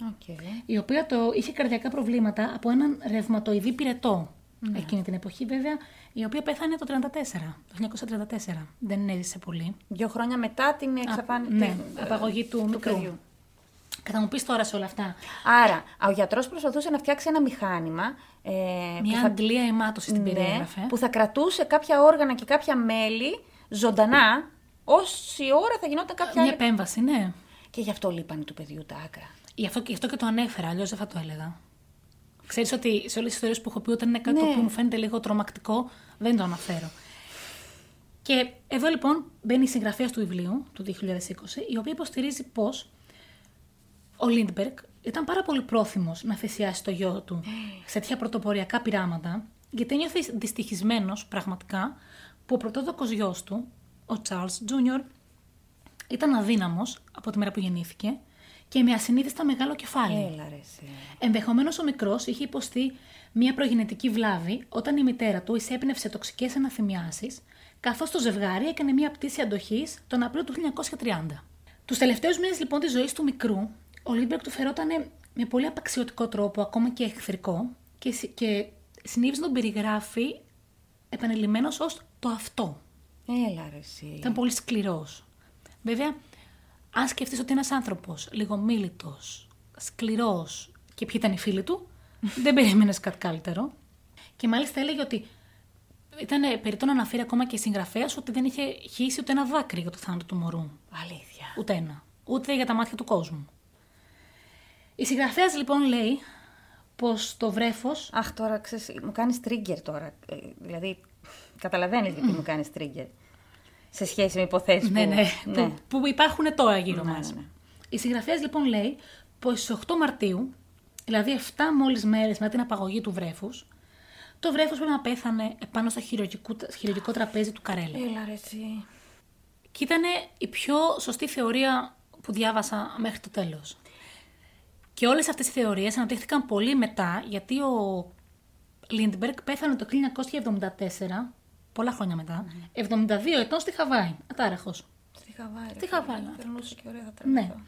Okay. Η οποία το είχε καρδιακά προβλήματα από έναν ρευματοειδή πυρετό. Ναι. Εκείνη την εποχή, βέβαια, η οποία πέθανε το 1934, το 1934. Δεν έζησε πολύ. Δύο χρόνια μετά την εξαφάνιση. Ναι, απαγωγή του, του μικρού. παιδιού. Και θα μου πεις τώρα σε όλα αυτά. Άρα, ο γιατρός προσπαθούσε να φτιάξει ένα μηχάνημα. Ε, Μια που θα, αντλία αιμάτωσης την ναι, περιέγραφε. που θα κρατούσε κάποια όργανα και κάποια μέλη ζωντανά, όση ώρα θα γινόταν κάποια Μια άλλη. επέμβαση, ναι. Και γι' αυτό λείπανε του παιδιού τα άκρα. Γι' αυτό, γι' αυτό και το ανέφερα, αλλιώς δεν θα το έλεγα. Ξέρεις ότι σε όλες τις ιστορίες που έχω πει, όταν είναι κάτι Ναι. το οποίο μου φαίνεται λίγο τρομακτικό, δεν το αναφέρω. Και εδώ λοιπόν μπαίνει η συγγραφέα του βιβλίου του 2020, η οποία υποστηρίζει πως ο Λίντμπεργκ ήταν πάρα πολύ πρόθυμος να θυσιάσει το γιο του σε τέτοια πρωτοποριακά πειράματα, γιατί ένιωθε δυστυχισμένος πραγματικά που ο πρωτόδοκος γιος του, ο Charles Jr., ήταν αδύναμος από τη μέρα που γεννήθηκε και με ασυνήθιστα μεγάλο κεφάλι. Έλα ρε εσύ. Ενδεχομένως ο μικρός είχε υποστεί μια προγενετική βλάβη όταν η μητέρα του εισέπνευσε τοξικές αναθυμιάσεις, καθώς το ζευγάρι έκανε μια πτήση αντοχής τον Απρίλιο του 1930. Τους τελευταίους μήνες λοιπόν της ζωής του μικρού, ο Λίντμπεργκ του φερόταν με πολύ απαξιωτικό τρόπο, ακόμα και εχθρικό, και, συ- και συνήθιζε να τον περιγράφει επανειλημμένως ως το αυτό. Έλα ρε εσύ. Ήταν πολύ σκληρός. Βέβαια, αν σκεφτείς ότι ένας άνθρωπος λιγομίλητος, σκληρός και ποιοι ήταν οι φίλοι του, δεν περίμενες κάτι καλύτερο. Και μάλιστα έλεγε ότι ήταν περιττό να αναφέρει ακόμα και συγγραφέα ότι δεν είχε χύσει ούτε ένα δάκρυ για το θάνατο του μωρού. Αλήθεια. Ούτε ένα. Ούτε για τα μάτια του κόσμου. Η συγγραφέας λοιπόν λέει πως το βρέφο. Αχ, τώρα ξέρεις, μου κάνεις trigger τώρα. Ε, δηλαδή, καταλαβαίνεις γιατί μου κάνεις trigger. Σε σχέση με υποθέσεις Ναι, που. ναι, Που, που υπάρχουν τώρα γύρω Ναι, μας. ναι, ναι. Η συγγραφέα λοιπόν λέει πως στις 8 Μαρτίου, δηλαδή 7 μόλις μέρες μετά την απαγωγή του βρέφους, το βρέφος πρέπει να πέθανε επάνω στο χειρουργικό, χειρουργικό τραπέζι του Καρέλα. Έλα ρε εσύ. Και ήταν η πιο σωστή θεωρία που διάβασα μέχρι το τέλος. Και όλες αυτές οι θεωρίες αναπτύχθηκαν πολύ μετά, γιατί ο Λίντμπεργκ πέθανε το 1974, πολλά χρόνια μετά, 72 ετών στη Χαβάη, ατάραχος. Στη Χαβάη. Στη Χαβάη. Περνούσε και ωραία θα Ναι. τραβηθώ.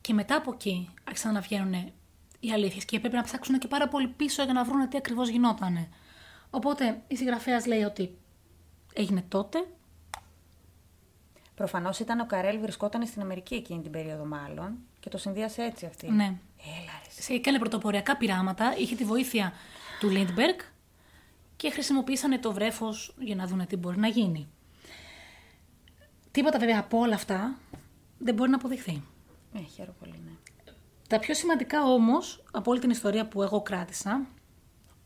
Και μετά από εκεί άρχισαν να βγαίνουν οι αλήθειες και έπρεπε να ψάξουν και πάρα πολύ πίσω για να βρουν τι ακριβώς γινότανε. Οπότε η συγγραφέας λέει ότι έγινε τότε. Προφανώς ήταν ο Καρέλ βρισκόταν στην Αμερική εκείνη την περίοδο, μάλλον. Και το συνδύασε έτσι αυτή. Ναι. Έλα ρε εσύ. Σε έκανε πρωτοποριακά πειράματα, είχε τη βοήθεια του Λίντμπεργκ και χρησιμοποίησαν το βρέφος για να δουν τι μπορεί να γίνει. Τίποτα βέβαια από όλα αυτά δεν μπορεί να αποδειχθεί. Ε, χαίρομαι πολύ, ναι. Τα πιο σημαντικά όμως από όλη την ιστορία που εγώ κράτησα,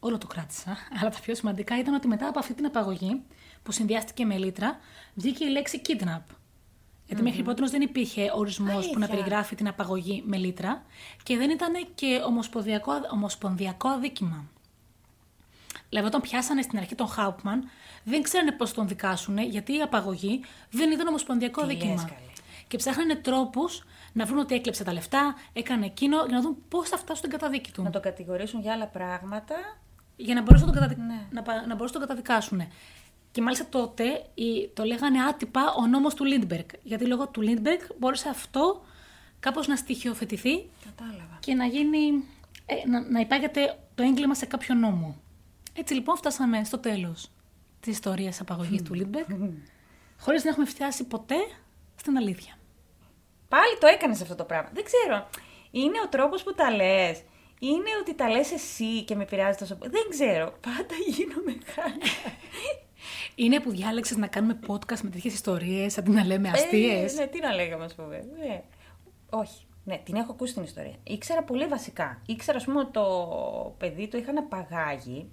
όλο το κράτησα, αλλά τα πιο σημαντικά ήταν ότι μετά από αυτή την απαγωγή που συνδυάστηκε με λίτρα, βγήκε η λέξη kidnap. Γιατί μέχρι πρώτη δεν υπήρχε ορισμός που να Αλήθεια. περιγράφει την απαγωγή με λίτρα και δεν ήταν και ομοσπονδιακό, ομοσπονδιακό αδίκημα. Δηλαδή, όταν πιάσανε στην αρχή τον Χάουπμαν, δεν ξέρανε πώς τον δικάσουν, γιατί η απαγωγή δεν ήταν ομοσπονδιακό αδίκημα. Τι λες, καλέ. Και ψάχνανε τρόπους να βρουν ότι έκλεψε τα λεφτά, έκανε εκείνο, για να δουν πώς θα φτάσουν στην καταδίκη του. Να το κατηγορήσουν για άλλα πράγματα. Για να μπορέσουν να τον, καταδι... Ναι. να, πα- να μπορέσουν να τον καταδικάσουν. Και μάλιστα τότε η- το λέγανε άτυπα ο νόμος του Λίντμπεργκ. Γιατί λόγω του Λίντμπεργκ μπόρεσε αυτό κάπως να στοιχειοθετηθεί Κατάλαβα. και να γίνει, ε, να, να υπάγεται το έγκλημα σε κάποιο νόμο. Έτσι λοιπόν φτάσαμε στο τέλος της ιστορίας απαγωγής του Λίντμπεργκ, χωρίς να έχουμε φτιάσει ποτέ στην αλήθεια. Πάλι το έκανες αυτό το πράγμα. Δεν ξέρω. Είναι ο τρόπος που τα λες. Είναι ότι τα λες εσύ και με επηρεάζει τόσο πολύ. Δεν ξέρω. Πάντα γίνομαι χάρη. Είναι που διάλεξες να κάνουμε podcast με τέτοιες ιστορίες αντί να λέμε αστείες; Ε, ναι, τι να λέγαμε, ας πούμε. Ναι. Όχι. Ναι, την έχω ακούσει την ιστορία. Ήξερα πολύ βασικά. Ήξερα, ας πούμε, ότι το παιδί το είχαν απαγάγει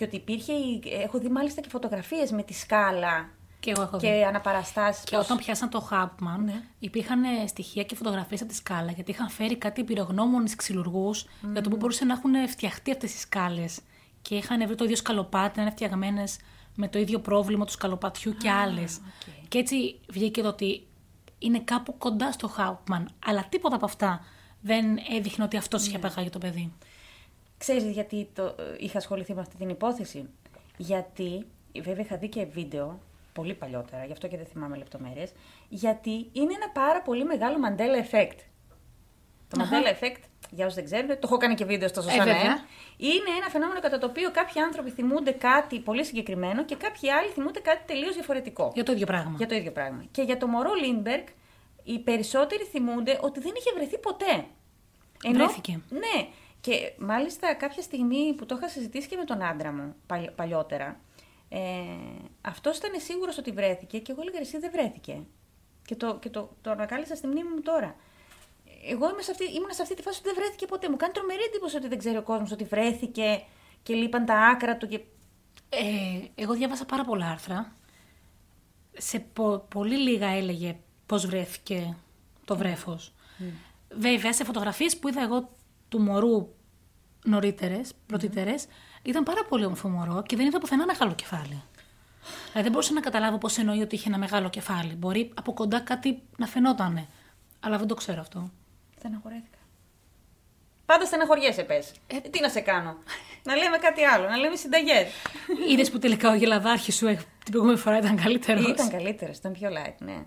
και ότι υπήρχε. η- Έχω δει μάλιστα και φωτογραφίες με τη σκάλα Και εγώ έχω δει. και αναπαραστάσεις. Και όταν πιάσαν το Hauptmann, Ναι. υπήρχαν ε, στοιχεία και φωτογραφίες από τη σκάλα, γιατί είχαν φέρει κάτι εμπειρογνώμονε ξυλουργούς για το που μπορούσαν να έχουν φτιαχτεί αυτές οι σκάλες. Και είχαν βρει το ίδιο σκαλοπάτι, να είναι φτιαγμένες με το ίδιο πρόβλημα του σκαλοπατιού και άλλες. Και έτσι βγήκε το ότι είναι κάπου κοντά στο Hauptmann, αλλά τίποτα από αυτά δεν έδειχνε ότι αυτός είχε απαγάγει το παιδί. Ξέρεις γιατί το, ε, είχα ασχοληθεί με αυτή την υπόθεση; Γιατί, βέβαια είχα δει και βίντεο, πολύ παλιότερα, γι' αυτό και δεν θυμάμαι λεπτομέρειες, γιατί είναι ένα πάρα πολύ μεγάλο Mandela Effect. Το Αχα. Mandela Effect, για όσους δεν ξέρουν, το έχω κάνει και βίντεο στο Ε, Σωσάνα βέβαια. M, είναι ένα φαινόμενο κατά το οποίο κάποιοι άνθρωποι θυμούνται κάτι πολύ συγκεκριμένο και κάποιοι άλλοι θυμούνται κάτι τελείως διαφορετικό. Για το ίδιο πράγμα. Για το ίδιο πράγμα. Και για το μωρό Λίντμπεργκ, οι περισσότεροι θυμούνται ότι δεν είχε βρεθεί ποτέ. Βρέθηκε. Ναι. Και μάλιστα κάποια στιγμή που το είχα συζητήσει και με τον άντρα μου παλι- παλιότερα, ε, αυτός ήταν σίγουρος ότι βρέθηκε και εγώ έλεγα εσύ δεν βρέθηκε. Και το, και το, το ανακάλυψα στη μνήμη μου τώρα. Εγώ είμαι σε αυτή, ήμουν σε αυτή τη φάση ότι δεν βρέθηκε ποτέ. Μου κάνει τρομερή εντύπωση ότι δεν ξέρει ο κόσμος ότι βρέθηκε και λείπαν τα άκρα του. Και... Ε, εγώ διάβασα πάρα πολλά άρθρα. Σε πο- πολύ λίγα έλεγε πώς βρέθηκε το βρέφος. Βέβαια, σε φωτογραφίες που είδα εγώ του μωρού νωρίτερες, πρωτύτερες, ήταν πάρα πολύ όμορφο μωρό και δεν είδα πουθενά μεγάλο κεφάλι. Δηλαδή δεν μπορούσα να καταλάβω πώς εννοεί ότι είχε ένα μεγάλο κεφάλι. Μπορεί από κοντά κάτι να φαινότανε. Αλλά δεν το ξέρω αυτό. Στεναχωρέθηκα. Πάντα στεναχωριέσαι, πες. Ε, τι να σε κάνω; να λέμε κάτι άλλο, να λέμε συνταγές. Είδες που τελικά ο γελαδάρχης σου ε, την προηγούμενη φορά ήταν καλύτερος; ήταν καλύτερος, ήταν πιο light, ναι.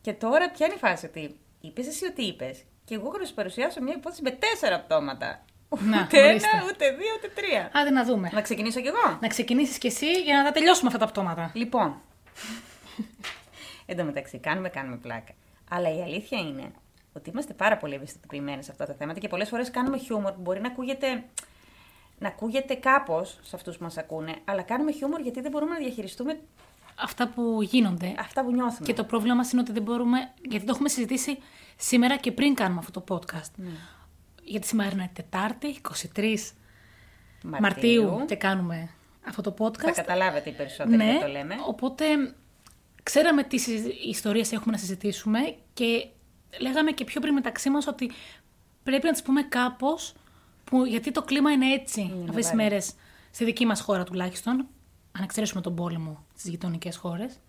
Και τώρα ποια είναι η φάση ότι είπες εσύ ότι είπες. Και εγώ έχω να σου παρουσιάσω μια υπόθεση με τέσσερα πτώματα. Να, ούτε ορίστε. ένα, ούτε δύο, ούτε τρία. Άντε να δούμε. Να ξεκινήσω κι εγώ; Να ξεκινήσεις κι εσύ για να τα τελειώσουμε αυτά τα πτώματα. Λοιπόν. Εν τω μεταξύ, κάνουμε, κάνουμε πλάκα. Αλλά η αλήθεια είναι ότι είμαστε πάρα πολύ ευαισθητοποιημένοι σε αυτά τα θέματα και πολλές φορές κάνουμε χιούμορ που μπορεί να ακούγεται, να ακούγεται κάπως σε αυτούς που μας ακούνε, αλλά κάνουμε χιούμορ γιατί δεν μπορούμε να διαχειριστούμε Αυτά που γίνονται. αυτά που νιώθουμε. Και το πρόβλημα μας είναι ότι δεν μπορούμε, γιατί το έχουμε συζητήσει σήμερα και πριν κάνουμε αυτό το podcast. Ναι. Γιατί σήμερα είναι Τετάρτη, 23 Μαρτίου, και κάνουμε αυτό το podcast. Θα καταλάβετε οι περισσότεροι ναι, γιατί το λέμε. οπότε ξέραμε τι συζη- ιστορίες έχουμε να συζητήσουμε και λέγαμε και πιο πριν μεταξύ μας ότι πρέπει να τις πούμε κάπως, που, γιατί το κλίμα είναι έτσι αυτές τις βαρύ. μέρες, στη δική μας χώρα τουλάχιστον, αν εξαιρέσουμε τον πόλεμο στις γειτονικές χώρες.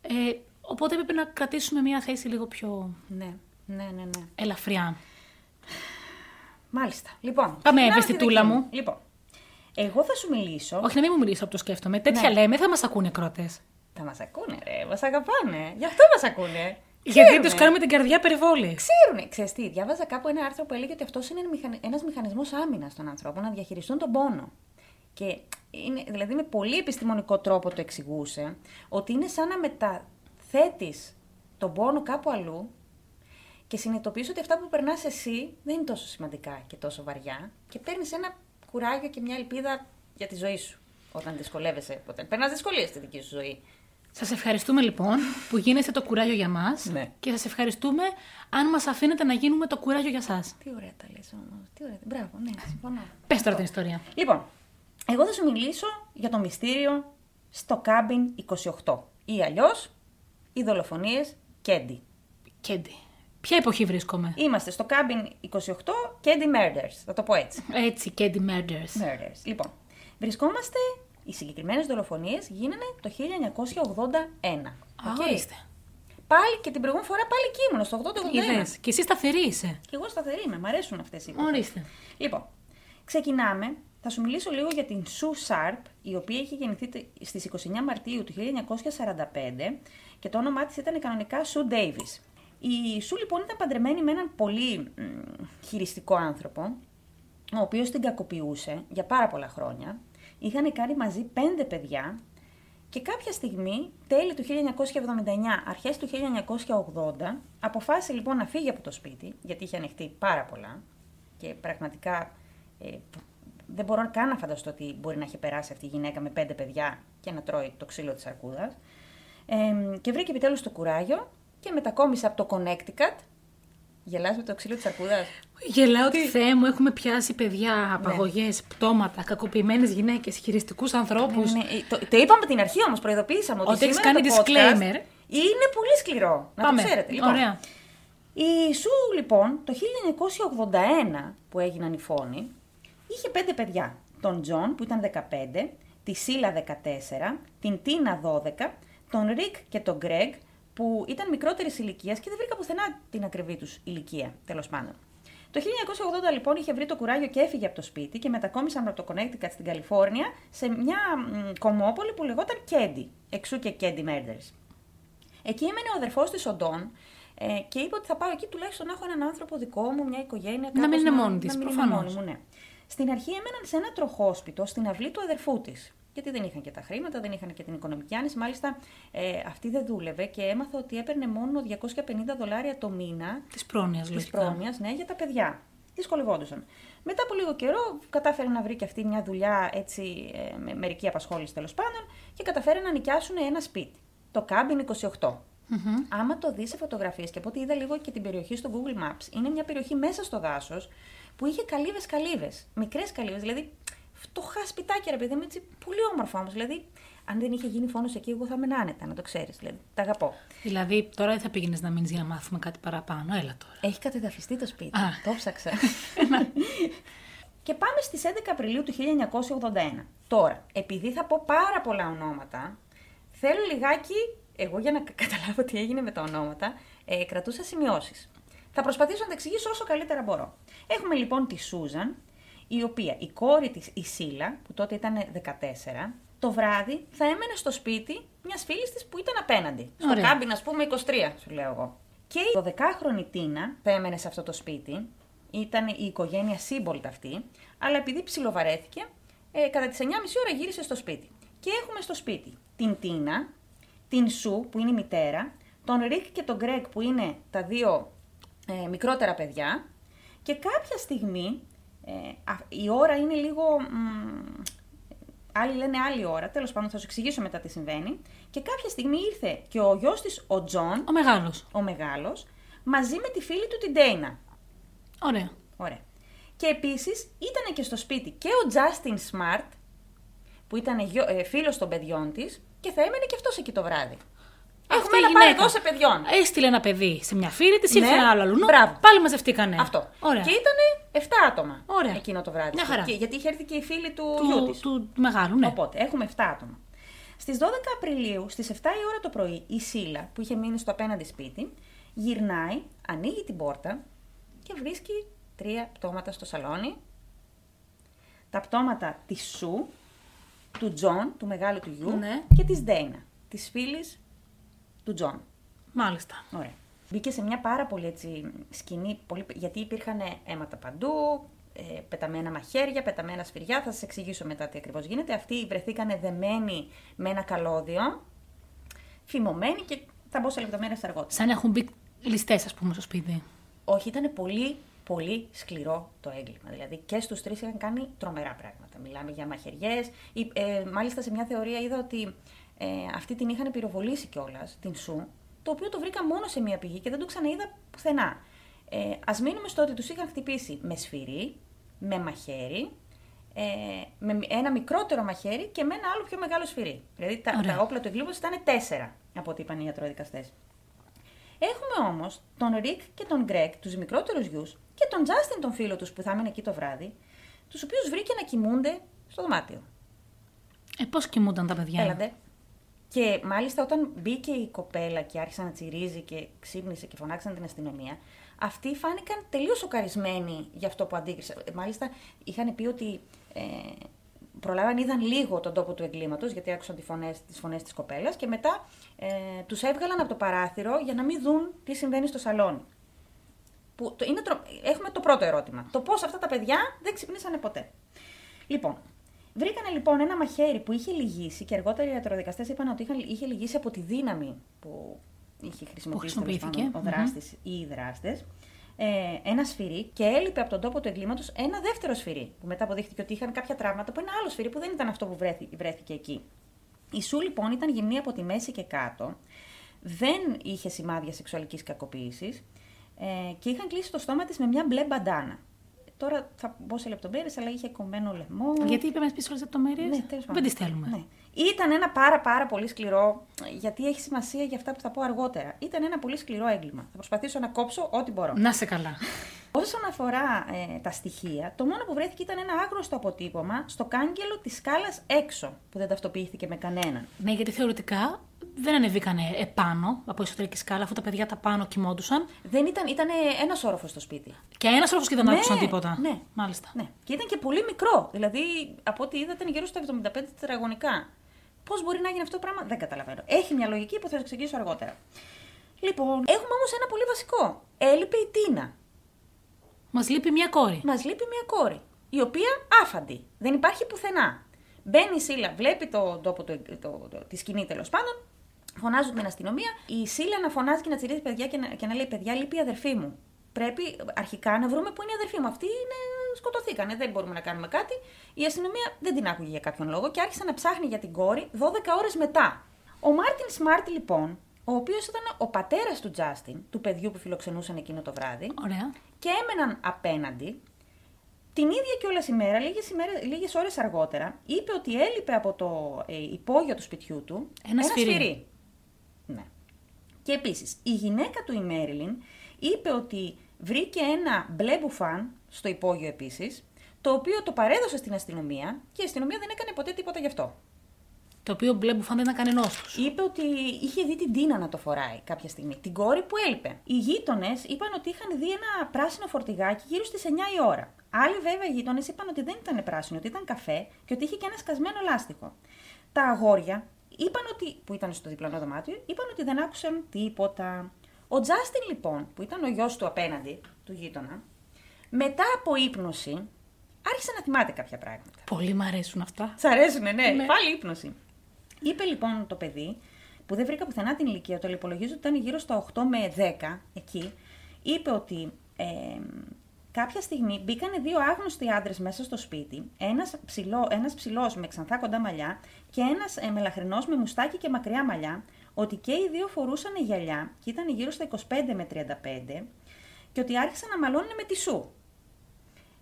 Ε, οπότε πρέπει να κρατήσουμε μια θέση λίγο πιο Ναι, ναι, ναι, ναι. ελαφριά. Μάλιστα. Λοιπόν, Πάμε, ξεκινάμε τη ευαισθητούλα δική μου. Λοιπόν, εγώ θα σου μιλήσω. Όχι να μην μου μιλήσω από το σκέφτομαι. Τέτοια Ναι. λέμε, θα μας ακούνε κρότες. Θα μας ακούνε, ρε. Μας αγαπάνε. Γι' αυτό μας ακούνε. Γιατί Ξέρουνε. τους κάνουμε την καρδιά περιβόλη. Ξέρουνε. Ξέρεις τι, διάβαζα κάπου ένα άρθρο που έλεγε ότι αυτός είναι μηχανι... ένας μηχανισμός άμυνας των ανθρώπων να διαχειριστούν τον πόνο. Και είναι, δηλαδή με πολύ επιστημονικό τρόπο το εξηγούσε ότι είναι σαν να μεταθέτεις τον πόνο κάπου αλλού και συνειδητοποιείς ότι αυτά που περνάς εσύ δεν είναι τόσο σημαντικά και τόσο βαριά και παίρνεις ένα κουράγιο και μια ελπίδα για τη ζωή σου όταν δυσκολεύεσαι, όταν περνάς δυσκολίες στη δική σου ζωή. Σας ευχαριστούμε λοιπόν που γίνεστε το κουράγιο για μας Ναι. και σας ευχαριστούμε αν μας αφήνετε να γίνουμε το κουράγιο για σας. Τι ωραία τα λες όμως, τι ωραία, μπράβο, ναι, συμφωνώ. Πες τώρα την ιστορία. Λοιπόν, εγώ θα σου μιλήσω για το μυστήριο στο Cabin 28 ή αλλιώς οι δολοφονίες Candy. Κέντι. Ποια εποχή βρίσκομαι; Είμαστε στο Cabin 28 Candy Murders, θα το πω έτσι. Έτσι, Κέντι Murders. Murders. Λοιπόν, βρισκόμαστε, οι συγκεκριμένες δολοφονίες γίνανε το 1981. Α, Οκ. ορίστε. Πάλι και την προηγούμενη φορά πάλι εκεί ήμουν, στο 80-81. Είδες. Και εσύ σταθερή είσαι. Και εγώ σταθερή είμαι, μ' αρέσουν αυτές οι υποθέσεις. Ορίστε. Λοιπόν, ξεκινάμε. Θα σου μιλήσω λίγο για την Sue Sharp, η οποία είχε γεννηθεί τε- στις 29 Μαρτίου του 1945 και το όνομά της ήταν κανονικά Sue Davis. Η Sue λοιπόν ήταν παντρεμένη με έναν πολύ μ, χειριστικό άνθρωπο, ο οποίος την κακοποιούσε για πάρα πολλά χρόνια. Είχαν κάνει μαζί πέντε παιδιά και κάποια στιγμή, τέλη του 1979, αρχές του 1980, αποφάσισε λοιπόν να φύγει από το σπίτι, γιατί είχε ανοιχτεί πάρα πολλά και πραγματικά ε, δεν μπορώ καν να φανταστώ ότι μπορεί να έχει περάσει αυτή η γυναίκα με πέντε παιδιά και να τρώει το ξύλο της αρκούδας. Ε, και βρήκε επιτέλους το κουράγιο και μετακόμισε από το Connecticut Γελάς με το ξύλο της αρκούδας; Γελάω ότι Θεέ μου έχουμε πιάσει παιδιά, απαγωγές, πτώματα, κακοποιημένες γυναίκες, χειριστικούς ανθρώπους. Ναι, ναι. Το, το είπαμε την αρχή όμως, προειδοποίησαμε ότι. Ότι έχεις σήμερα κάνει το podcast disclaimer. Είναι πολύ σκληρό. Να Πάμε. το ξέρετε. Λοιπόν, Ωραία. Η Sue λοιπόν το 1981 που έγιναν οι φόνοι είχε πέντε παιδιά. Τον Τζον που ήταν 15, τη Sheila 14, την Tina 12, τον Ρικ και τον Γκρέγκ που ήταν μικρότερης ηλικίας και δεν βρήκα πουθενά την ακριβή τους ηλικία, τέλος πάντων. Το 1980 λοιπόν είχε βρει το κουράγιο και έφυγε από το σπίτι και μετακόμισαν από το Connecticut στην Καλιφόρνια σε μια μ, κομμόπολη που λεγόταν Κέντι, εξού και Κέντι Murders. Εκεί έμενε ο αδερφός της ο Ντόν ε, και είπε ότι θα πάω εκεί τουλάχιστον να έχω έναν άνθρωπο δικό μου, μια οικογένεια. Να μην κάπως είναι μόνη της, να μην είναι προφανώς. μόνη μου, ναι. Στην αρχή έμεναν σε ένα τροχόσπιτο στην αυλή του αδερφού της. Γιατί δεν είχαν και τα χρήματα, δεν είχαν και την οικονομική άνεση. Μάλιστα, ε, αυτή δεν δούλευε και έμαθα ότι έπαιρνε μόνο 250 δολάρια το μήνα Της πρόνοιας, της λογικά. πρόνοιας, ναι, για τα παιδιά. Δυσκολευόντουσαν. Μετά από λίγο καιρό κατάφερε να βρει και αυτή μια δουλειά έτσι, ε, με μερική απασχόληση τέλος πάντων και καταφέρε να νοικιάσουν ένα σπίτι. Το Cabin 28. Μμμ. Άμα το δεις σε φωτογραφίες και από ό,τι είδα λίγο και την περιοχή στο Google Maps, είναι μια περιοχή μέσα στο δάσος που είχε καλύβες καλύβες. Μικρές καλύβες, δηλαδή φτωχά σπιτάκια, ρε παιδί μου, έτσι πολύ όμορφα όμως. Δηλαδή, αν δεν είχε γίνει φόνος εκεί, εγώ θα ήμουν άνετα, να το ξέρεις. Δηλαδή, τα αγαπώ. Δηλαδή, τώρα δεν θα πήγαινες να μείνεις για να μάθουμε κάτι παραπάνω. Έλα τώρα. Έχει κατεδαφιστεί το σπίτι. Α. Το ψάξα. και πάμε στις 11 Απριλίου του 1981. Τώρα, επειδή θα πω πάρα πολλά ονόματα, θέλω λιγάκι, εγώ για να κα- καταλάβω τι έγινε με τα ονόματα, ε, κρατούσα σημειώσεις. Θα προσπαθήσω να τα εξηγήσω όσο καλύτερα μπορώ. Έχουμε λοιπόν τη Susan, η οποία η κόρη της, η Sheila, που τότε ήταν 14, το βράδυ θα έμενε στο σπίτι μιας φίλης της που ήταν απέναντι. Στο Ωραία. cabin, ας πούμε, 23, σου λέω εγώ. Και η 12χρονη Tina θα έμενε σε αυτό το σπίτι. Ήταν η οικογένεια Seabolt αυτή, αλλά επειδή ψιλοβαρέθηκε, ε, κατά τις 9.30 ώρα γύρισε στο σπίτι. Και έχουμε στο σπίτι την Tina, την Sue που είναι η μητέρα, τον Rick και τον Greg που είναι τα δύο ε, μικρότερα παιδιά και κάποια στιγμή, ε, α- η ώρα είναι λίγο... μ, άλλοι λένε άλλη ώρα, τέλος πάντων θα σου εξηγήσω μετά τι συμβαίνει και κάποια στιγμή ήρθε και ο γιος της, ο Τζον, Ο μεγάλος. ο μεγάλος, μαζί με τη φίλη του την Dana. Ωραία. Ωραία. Και επίσης ήταν και στο σπίτι και ο Justin Smartt, που ήταν γιο, ε, φίλος των παιδιών της και θα έμενε και αυτός εκεί το βράδυ. Αυτή Έχουμε η ένα γυναίκα παρεδό σε παιδιών. Έστειλε ένα παιδί σε μια φίλη της, ήρθε Ναι. ένα άλλο αλλού. Μπράβο. Πάλι μαζευτήκανε. Αυτό. Ωραία. Και ήταν 7 άτομα Ωραία. εκείνο το βράδυ. Μια χαρά. Και, γιατί είχε έρθει και η φίλη του, γιου του, της. του μεγάλου, ναι. Οπότε έχουμε 7 άτομα. Στις 12 Απριλίου, στις 7 η ώρα το πρωί, η Σίλα, που είχε μείνει στο απέναντι σπίτι, γυρνάει, ανοίγει την πόρτα και βρίσκει τρία πτώματα στο σαλόνι. Τα πτώματα της Σου, του Τζον, του μεγάλου του γιου, Ναι. και της Dana, της φίλης του Τζον. Μάλιστα. Ωραία. Μπήκε σε μια πάρα πολύ έτσι σκηνή, πολύ, γιατί υπήρχαν αίματα παντού, ε, πεταμένα μαχαίρια, πεταμένα σφυριά. Θα σας εξηγήσω μετά τι ακριβώς γίνεται. Αυτοί βρεθήκανε δεμένοι με ένα καλώδιο, φιμωμένοι και θα μπω σε λεπτομέρειες αργότερα. Σαν να έχουν μπει ληστές, ας πούμε, στο σπίτι. Όχι, ήταν πολύ, πολύ σκληρό το έγκλημα. Δηλαδή και στους τρεις είχαν κάνει τρομερά πράγματα. Μιλάμε για μαχαιριές. Ε, μάλιστα σε μια θεωρία είδα ότι ε, αυτή την είχαν πυροβολήσει κιόλας, την Σου, το οποίο το βρήκα μόνο σε μια πηγή και δεν το ξαναείδα πουθενά. Ε, Α μείνουμε στο ότι τους είχαν χτυπήσει με σφυρί, με μαχαίρι, ε, με ένα μικρότερο μαχαίρι και με ένα άλλο πιο μεγάλο σφυρί. Δηλαδή τα, Ωραία. τα όπλα του εγκλήματο ήταν τέσσερα, από ό,τι είπαν οι ιατροδικαστές. Έχουμε όμως τον Ρικ και τον Γκρέκ, τους μικρότερους γιους, και τον Τζάστιν, τον φίλο τους που θα έμενε εκεί το βράδυ, τους οποίους βρήκε να κοιμούνται στο δωμάτιο. Ε, πώς κοιμούνταν τα παιδιά; Έλατε. Και μάλιστα όταν μπήκε η κοπέλα και άρχισε να τσιρίζει και ξύπνησε και φωνάξαν την αστυνομία, αυτοί φάνηκαν τελείως σοκαρισμένοι για αυτό που αντίκρισε. Ε, Μάλιστα είχαν πει ότι ε, προλάβαν, είδαν λίγο τον τόπο του εγκλήματος, γιατί άκουσαν τι φωνές τις φωνές της κοπέλας και μετά ε, τους έβγαλαν από το παράθυρο για να μην δουν τι συμβαίνει στο σαλόνι. Που το, είναι, τρο- έχουμε το πρώτο ερώτημα. Το πώς αυτά τα παιδιά δεν ξυπνήσανε ποτέ. Λοιπόν, βρήκανε λοιπόν ένα μαχαίρι που είχε λυγίσει και αργότερα οι ιατροδικαστές είπαν ότι είχαν, είχε λυγίσει από τη δύναμη που είχε χρησιμοποιήσει τέλος χρησιμοποιήθηκε. πάντων, ο δράστης ή οι δράστες. Ε, ένα σφυρί και έλειπε από τον τόπο του εγκλήματος ένα δεύτερο σφυρί. Που μετά αποδείχθηκε ότι είχαν κάποια τραύματα από ένα άλλο σφυρί που δεν ήταν αυτό που βρέθη- βρέθηκε εκεί. Η Σου λοιπόν ήταν γυμνή από τη μέση και κάτω. Δεν είχε σημάδια σεξουαλικής κακοποίησης. ε, και είχαν κλείσει το στόμα της με μια μπλε μπαντάνα. Τώρα θα μπω σε λεπτομέρειες, αλλά είχε κομμένο λαιμό. Γιατί είπε να πει όλε τι λεπτομέρειες; Ναι, τέλος πάντων. Δεν τις θέλουμε. Ναι. Ήταν ένα πάρα πάρα πολύ σκληρό, γιατί έχει σημασία για αυτά που θα πω αργότερα. Ήταν ένα πολύ σκληρό έγκλημα. Θα προσπαθήσω να κόψω ό,τι μπορώ. Να σε καλά. Όσον αφορά ε, τα στοιχεία, το μόνο που βρέθηκε ήταν ένα άγνωστο αποτύπωμα στο κάγκελο της σκάλας έξω, που δεν ταυτοποιήθηκε με κανέναν. Ναι, γιατί θεωρητικά δεν ανεβήκανε επάνω από εσωτερική σκάλα, αφού τα παιδιά τα πάνω κοιμόντουσαν. Δεν ήταν, ήταν ένας όροφος στο σπίτι. Και ένας όροφος και δεν Ναι, άκουσαν τίποτα. ναι. Μάλιστα. Ναι. Και ήταν και πολύ μικρό. Δηλαδή, από ό,τι είδα, ήταν γύρω στα 75 τετραγωνικά. Πώς μπορεί να γίνει αυτό το πράγμα, δεν καταλαβαίνω. Έχει μια λογική που θα σας εξηγήσω αργότερα. Λοιπόν, έχουμε όμως ένα πολύ βασικό. Έλειπε η Τίνα. Μας λείπει μια κόρη. Μας λείπει μια κόρη, η οποία άφαντη. Δεν υπάρχει πουθενά. Μπαίνει η Σίλα, βλέπει το τόπο, το, το, το, τη σκηνή τέλος πάντων, φωνάζουν την αστυνομία. Η Σίλα να φωνάζει και να τσιρίζει παιδιά και να, και να λέει: Παιδιά, λείπει η αδερφή μου. Πρέπει αρχικά να βρούμε πού είναι η αδερφή μου. Αυτοί είναι, σκοτωθήκανε, δεν μπορούμε να κάνουμε κάτι. Η αστυνομία δεν την άκουγε για κάποιον λόγο και άρχισε να ψάχνει για την κόρη 12 ώρες μετά. Ο Μάρτιν Σμαρτ, λοιπόν, ο οποίος ήταν ο πατέρας του Τζάστιν, του παιδιού που φιλοξενούσαν εκείνο το βράδυ, Ωραία. και έμεναν απέναντι, την ίδια κιόλας ημέρα, λίγες, ημέρες, λίγες ώρες αργότερα, είπε ότι έλειπε από το ε, υπόγειο του σπιτιού του Ένα σφυρί. Ναι. Και επίσης, η γυναίκα του η Μέριλιν είπε ότι βρήκε ένα μπλε μπουφάν στο υπόγειο επίσης, το οποίο το παρέδωσε στην αστυνομία και η αστυνομία δεν έκανε ποτέ τίποτα γι' αυτό. Το οποίο μπλε μπουφάν δεν ήταν κανένα τους. Είπε ότι είχε δει την Τίνα να το φοράει κάποια στιγμή. Την κόρη που έλειπε. Οι γείτονες είπαν ότι είχαν δει ένα πράσινο φορτηγάκι γύρω στις 9 η ώρα. Άλλοι βέβαια γείτονες είπαν ότι δεν ήταν πράσινο, ότι ήταν καφέ και ότι είχε και ένα σκασμένο λάστιχο. Τα αγόρια είπαν ότι, που ήταν στο διπλανό δωμάτιο είπαν ότι δεν άκουσαν τίποτα. Ο Τζάστιν λοιπόν, που ήταν ο γιος του απέναντι, του γείτονα, μετά από ύπνωση άρχισε να θυμάται κάποια πράγματα. Πολύ μ' αρέσουν αυτά. Σ' αρέσουν, ναι, Ναι. πάλι ύπνωση. Είπε λοιπόν το παιδί, που δεν βρήκα πουθενά την ηλικία, το υπολογίζω ότι ήταν γύρω στα 8 με 10 εκεί, είπε ότι ε, κάποια στιγμή μπήκανε δύο άγνωστοι άντρες μέσα στο σπίτι, ένας, ψηλό, ένας ψηλός με ξανθά κοντά μαλλιά και ένας ε, μελαχρινός με μουστάκι και μακριά μαλλιά, ότι και οι δύο φορούσαν γυαλιά και ήταν γύρω στα 25 με 35 και ότι άρχισαν να μαλώνουν με τη Sue.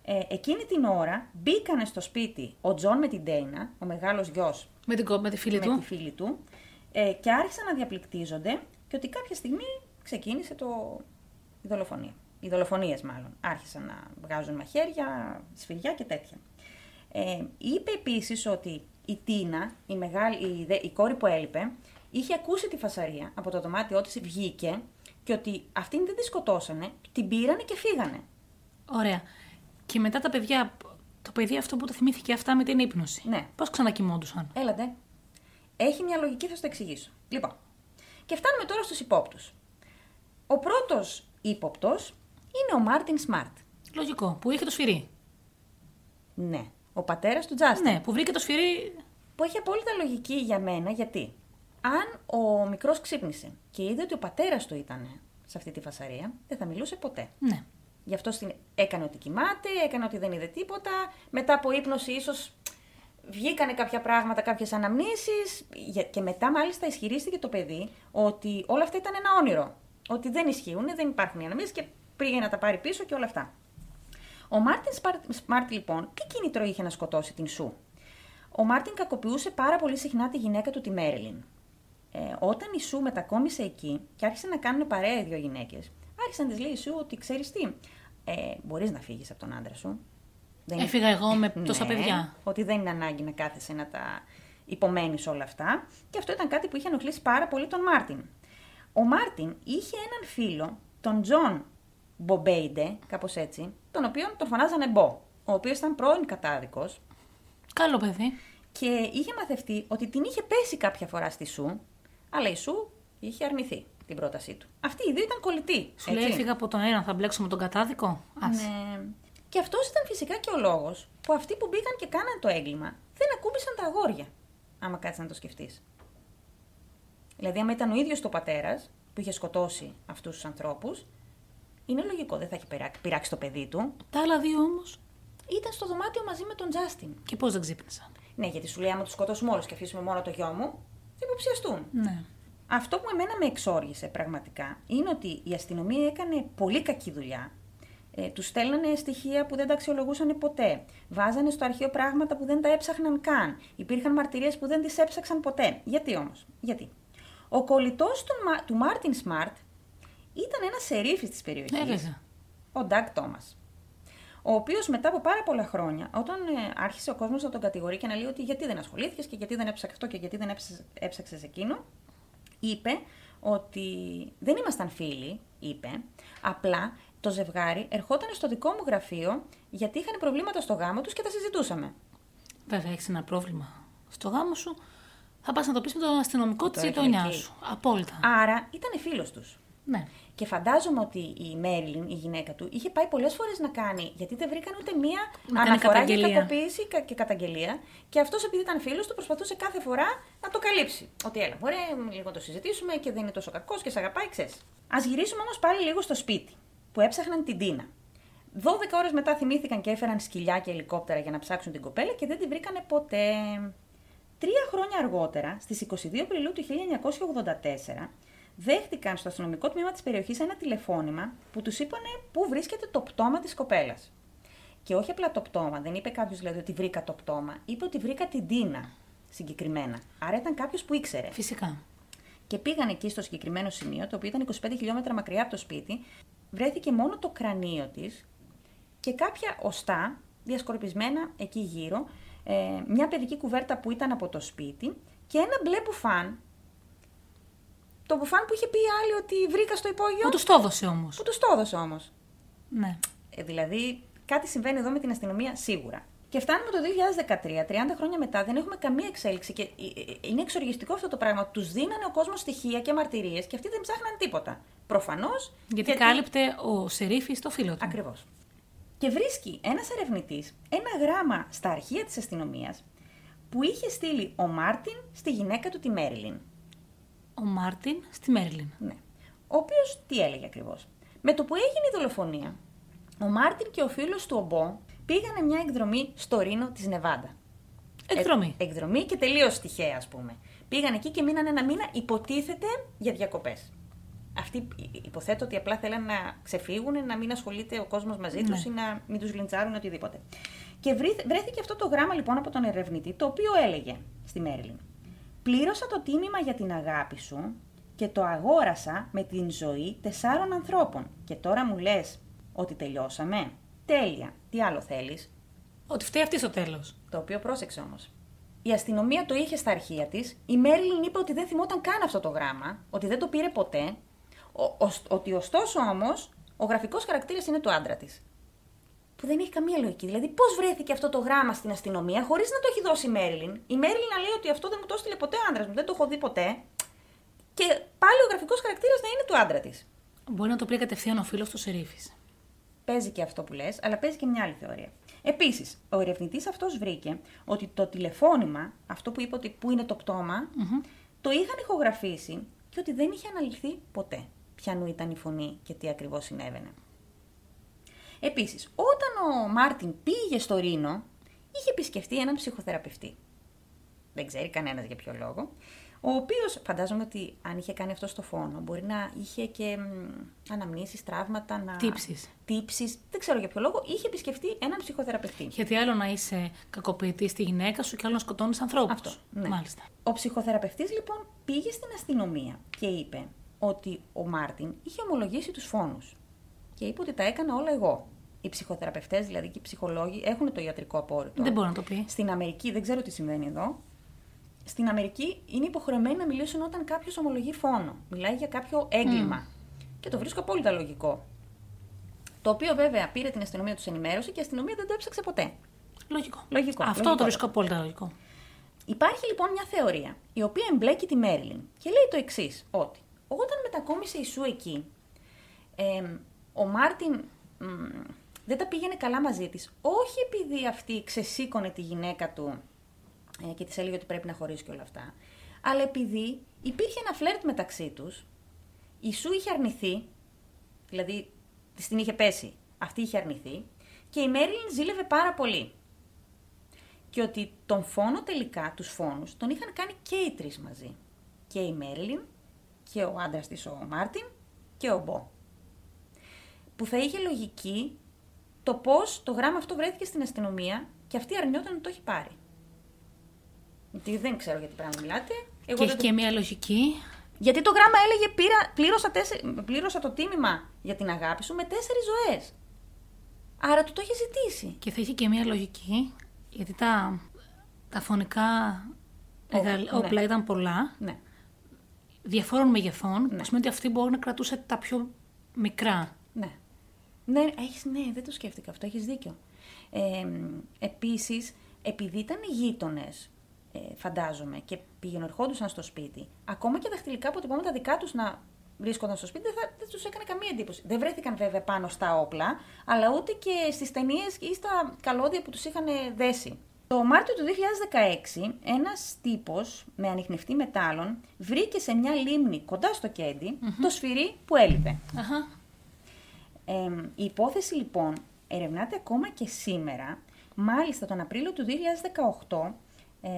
Ε, εκείνη την ώρα μπήκανε στο σπίτι ο Τζον με την Dana, ο μεγάλος γιος Με, την, κο- με τη φίλη με του. τη φίλη του ε, και άρχισαν να διαπληκτίζονται και ότι κάποια στιγμή ξεκίνησε το... η δολοφονία. Οι δολοφονίες μάλλον. Άρχισαν να βγάζουν μαχαίρια, σφυριά και τέτοια. Ε, είπε επίσης ότι η Τίνα, η, μεγάλη, η, δε- η κόρη που έλειπε, είχε ακούσει τη φασαρία από το δωμάτιό της, βγήκε και ότι αυτήν δεν τη σκοτώσανε, την πήρανε και φύγανε. Ωραία. Και μετά τα παιδιά, το παιδί αυτό που το θυμήθηκε αυτά με την ύπνωση. Ναι. Πώς ξανακοιμόντουσαν; Έλατε. Έχει μια λογική, θα σου το εξηγήσω. Λοιπόν, και φτάνουμε τώρα στους υπόπτους. Ο πρώτος ύποπτος είναι ο Μάρτιν Σμαρτ. Λογικό. Που είχε το σφυρί. Ναι, ο πατέρας του Τζάστιν. Ναι, που βρήκε το σφυρί. Που έχει απόλυτα λογική για μένα, γιατί αν ο μικρός ξύπνησε και είδε ότι ο πατέρας του ήταν σε αυτή τη φασαρία, δεν θα μιλούσε ποτέ. Ναι. Γι' αυτό στην... έκανε ότι κοιμάται, έκανε ότι δεν είδε τίποτα. Μετά από ύπνοση ίσως βγήκανε κάποια πράγματα, κάποιες αναμνήσεις Για- και μετά μάλιστα ισχυρίστηκε το παιδί ότι όλα αυτά ήταν ένα όνειρο. Ότι δεν ισχύουν, δεν υπάρχουν οι αναμνήσεις και πήγε να τα πάρει πίσω και όλα αυτά. Ο Μάρτιν Σπάρ- Smartt λοιπόν, τι κίνητρο είχε να σκοτώσει την Sue; Ο Μάρτιν κακοποιούσε πάρα πολύ συχνά τη γυναίκα του τη Μέριλιν. Ε, όταν η Sue μετακόμισε εκεί και άρχισε να κάνουν παρέα οι δύο γυναίκες, άρχισε να της λέει η Sue ότι ξέρεις τι, ε, μπορείς να φύγεις από τον άντρα σου. Δεν Έφυγα εγώ με τόσα Ναι, παιδιά. Ότι δεν είναι ανάγκη να κάθεσαι να τα υπομένεις όλα αυτά. Και αυτό ήταν κάτι που είχε ενοχλήσει πάρα πολύ τον Μάρτιν. Ο Μάρτιν είχε έναν φίλο, τον John Boubede, κάπως έτσι, τον οποίον τον φωνάζανε Bo, ο οποίος ήταν πρώην κατάδικος Καλό παιδί. και είχε μαθευτεί ότι την είχε πέσει κάποια φορά στη Sue, αλλά η Sue είχε αρνηθεί την πρότασή του. Αυτοί οι δύο ήταν κολλητοί. Σου λέει: έτσι. Έφυγα από τον ένα, θα μπλέξω με τον κατάδικο. Άσε. Ναι. Και αυτός ήταν φυσικά και ο λόγος που αυτοί που μπήκαν και κάναν το έγκλημα δεν ακούμπησαν τα αγόρια. Άμα κάτσεις να το σκεφτείς. Δηλαδή, άμα ήταν ο ίδιος το πατέρας που είχε σκοτώσει αυτούς τους ανθρώπους, είναι λογικό, δεν θα έχει πειράξει, πειράξει το παιδί του. Τα άλλα δύο όμως; Ήταν στο δωμάτιο μαζί με τον Τζάστιν. Και πώς δεν ξύπνησαν; Ναι, γιατί σου λέει: Άμα τους σκοτώσουμε όλους και αφήσουμε μόνο το γιο μου, θα υποψιαστούν. Ναι. Αυτό που εμένα με εξόργησε πραγματικά είναι ότι η αστυνομία έκανε πολύ κακή δουλειά. Ε, τους στέλνανε στοιχεία που δεν τα αξιολογούσαν ποτέ. Βάζανε στο αρχείο πράγματα που δεν τα έψαχναν καν. Υπήρχαν μαρτυρίες που δεν τις έψαξαν ποτέ. Γιατί όμως, Γιατί; Ο κολλητός του, του Μάρτιν Σμαρτ ήταν ένας σερίφης της περιοχής. Ο Ντάκ Τόμας. Ο οποίος μετά από πάρα πολλά χρόνια, όταν ε, άρχισε ο κόσμος να τον κατηγορεί και να λέει ότι γιατί δεν ασχολήθηκες και γιατί δεν έψαξε αυτό και γιατί δεν έψαξες εκείνο, είπε ότι δεν ήμασταν φίλοι, είπε, απλά το ζευγάρι ερχόταν στο δικό μου γραφείο γιατί είχαν προβλήματα στο γάμο τους και τα συζητούσαμε. Βέβαια, έχεις ένα πρόβλημα στο γάμο σου, θα πας να το πεις με τον αστυνομικό της γειτονιά σου. Απόλυτα. Άρα ήταν φίλος τους. Ναι. Και φαντάζομαι ότι η Μέριλιν, η γυναίκα του, είχε πάει πολλές φορές να κάνει, γιατί δεν βρήκαν ούτε μία να αναφορά για κακοποίηση και καταγγελία. Και αυτός, επειδή ήταν φίλος του, προσπαθούσε κάθε φορά να το καλύψει. Ότι έλα, μπορεί λίγο να το συζητήσουμε και δεν είναι τόσο κακός και σε αγαπάει, ξέρεις. Α γυρίσουμε όμως πάλι λίγο στο σπίτι, που έψαχναν την Τίνα. 12 ώρες μετά θυμήθηκαν και έφεραν σκυλιά και ελικόπτερα για να ψάξουν την κοπέλα και δεν την βρήκανε ποτέ. Τρία χρόνια αργότερα, στις 22 Απριλίου του 1984, δέχτηκαν στο αστυνομικό τμήμα της περιοχής ένα τηλεφώνημα που τους είπαν πού βρίσκεται το πτώμα της κοπέλας. Και όχι απλά το πτώμα, δεν είπε κάποιος δηλαδή ότι βρήκα το πτώμα, είπε ότι βρήκα την Τίνα συγκεκριμένα. Άρα ήταν κάποιος που ήξερε. Φυσικά. Και πήγαν εκεί στο συγκεκριμένο σημείο, το οποίο ήταν 25 χιλιόμετρα μακριά από το σπίτι, βρέθηκε μόνο το κρανίο της και κάποια οστά διασκορπισμένα εκεί γύρω, ε, μια παιδική κουβέρτα που ήταν από το σπίτι και ένα μπλε μπουφάν το μπουφάν που είχε πει η άλλη ότι βρήκα στο υπόγειο. Που τους το έδωσε όμως. Που τους το έδωσε όμως. Ναι. Ε, δηλαδή, κάτι συμβαίνει εδώ με την αστυνομία σίγουρα. Και φτάνουμε το 2013, 30 χρόνια μετά, δεν έχουμε καμία εξέλιξη. Και ε, ε, είναι εξοργιστικό αυτό το πράγμα. Τους δίνανε ο κόσμος στοιχεία και μαρτυρίες και αυτοί δεν ψάχναν τίποτα. Προφανώς. Γιατί, γιατί κάλυπτε ο σερίφης το φίλο του. Ακριβώς. Και βρίσκει ένας ερευνητής ένα γράμμα στα αρχεία της αστυνομίας που είχε στείλει ο Μάρτιν στη γυναίκα του τη Μέριλιν ο Μάρτιν στη Μέρλιν. Ναι. Ο οποίος τι έλεγε ακριβώς; Με το που έγινε η δολοφονία, ο Μάρτιν και ο φίλος του ο Bo πήγανε μια εκδρομή στο Reno της Νεβάντα. Εκδρομή. Ε, εκδρομή και τελείως τυχαία, ας πούμε. Πήγαν εκεί και μείναν ένα μήνα, υποτίθεται για διακοπές. Αυτοί υποθέτω ότι απλά θέλαν να ξεφύγουν, να μην ασχολείται ο κόσμος μαζί ναι. του ή να μην τους γλιντσάρουν οτιδήποτε. Και βρέθηκε αυτό το γράμμα λοιπόν από τον ερευνητή, το οποίο έλεγε στη Μέρλιν. Πλήρωσα το τίμημα για την αγάπη σου και το αγόρασα με την ζωή τεσσάρων ανθρώπων. Και τώρα μου λες ότι τελειώσαμε. Τέλεια. Τι άλλο θέλεις; Ότι φταίει αυτή στο τέλος. Το οποίο πρόσεξε όμως. Η αστυνομία το είχε στα αρχεία της. Η Μέρλιν είπε ότι δεν θυμόταν καν αυτό το γράμμα, ότι δεν το πήρε ποτέ. Ο, ότι ωστόσο όμως ο γραφικός χαρακτήρας είναι του άντρα της που δεν έχει καμία λογική. Δηλαδή, πώς βρέθηκε αυτό το γράμμα στην αστυνομία χωρίς να το έχει δώσει η Μέριλιν; Η Μέριλιν να λέει ότι αυτό δεν μου το έστειλε ποτέ ο άντρας μου, δεν το έχω δει ποτέ. Και πάλι ο γραφικός χαρακτήρας να είναι του άντρα της. Μπορεί να το πει κατευθείαν ο φίλος του Σερίφης. Παίζει και αυτό που λες, αλλά παίζει και μια άλλη θεωρία. Επίσης, ο ερευνητής αυτός βρήκε ότι το τηλεφώνημα, αυτό που είπε ότι πού είναι το πτωμα το είχαν ηχογραφήσει και ότι δεν είχε αναλυθεί ποτέ ποιανού ήταν η φωνή και τι ακριβώς συνέβαινε. Επίσης, όταν ο Μάρτιν πήγε στο Ρήνο, είχε επισκεφτεί έναν ψυχοθεραπευτή. Δεν ξέρει κανένας για ποιο λόγο. Ο οποίος, φαντάζομαι ότι αν είχε κάνει αυτό στο φόνο, μπορεί να είχε και αναμνήσεις, τραύματα, να... Τύψεις. Τύψεις, δεν ξέρω για ποιο λόγο, είχε επισκεφτεί έναν ψυχοθεραπευτή. Γιατί άλλο να είσαι κακοποιητής στη γυναίκα σου και άλλο να σκοτώνεις ανθρώπους. Αυτό, ναι. Μάλιστα. Ο ψυχοθεραπευτής λοιπόν πήγε στην αστυνομία και είπε ότι ο Μάρτιν είχε ομολογήσει τους φόνους και είπε ότι τα έκανα όλα εγώ. Οι ψυχοθεραπευτές, δηλαδή και οι ψυχολόγοι, έχουν το ιατρικό απόρριτο. Δεν μπορεί να το πει. Στην Αμερική, δεν ξέρω τι συμβαίνει εδώ. Στην Αμερική είναι υποχρεωμένοι να μιλήσουν όταν κάποιος ομολογεί φόνο. Μιλάει για κάποιο έγκλημα. Και το βρίσκω απόλυτα λογικό. Το οποίο βέβαια πήρε την αστυνομία τους ενημέρωση και η αστυνομία δεν το έψαξε ποτέ. Λογικό. λογικό. Αυτό λογικό. το βρίσκω απόλυτα λογικό. Υπάρχει λοιπόν μια θεωρία η οποία εμπλέκει τη Μέριλιν και λέει το εξής, ότι όταν μετακόμισε η Σου εκεί, ε, ο Μάρτιν δεν τα πήγαινε καλά μαζί της. Όχι επειδή αυτή ξεσήκωνε τη γυναίκα του ε, και της έλεγε ότι πρέπει να χωρίσει και όλα αυτά, αλλά επειδή υπήρχε ένα φλερτ μεταξύ τους, η Σου είχε αρνηθεί, δηλαδή την είχε πέσει, αυτή είχε αρνηθεί, και η Μέριλιν ζήλευε πάρα πολύ. Και ότι τον φόνο τελικά, τους φόνους, τον είχαν κάνει και οι τρεις μαζί. Και η Μέριλιν και ο άντρας της ο Μάρτιν και ο Μπό. Που θα είχε λογική το πώς το γράμμα αυτό βρέθηκε στην αστυνομία και αυτή αρνιόταν να το έχει πάρει. Γιατί δεν ξέρω για τι πράγμα μιλάτε. Εγώ και έχει και μια λογική. Γιατί το γράμμα έλεγε πήρα, πλήρωσα, πλήρωσα το τίμημα για την αγάπη σου με τέσσερις ζωές. Άρα του το είχε ζητήσει. Και θα είχε και μια λογική, γιατί τα, τα φωνικά όπλα ναι. ήταν πολλά. Ναι. Διαφόρων μεγεθών. Ναι. Που σημαίνει ότι αυτή μπορεί να κρατούσε τα πιο μικρά. Ναι. Ναι, έχεις, ναι, δεν το σκέφτηκα αυτό, έχεις δίκιο. Ε, επίσης, επειδή ήταν γείτονες, ε, φαντάζομαι, και ερχόντουσαν στο σπίτι, ακόμα και δαχτυλικά αποτυπώματα δικά τους να βρίσκονταν στο σπίτι, δεν, δεν τους έκανε καμία εντύπωση. Δεν βρέθηκαν βέβαια πάνω στα όπλα, αλλά ούτε και στις ταινίες ή στα καλώδια που τους είχαν δέσει. Το Μάρτιο του 2016, ένας τύπος με ανιχνευτή μετάλλων βρήκε σε μια λίμνη κοντά στο κεντι το σφυρί που έλειπε. Η υπόθεση λοιπόν ερευνάται ακόμα και σήμερα. Μάλιστα τον Απρίλιο του 2018, ε,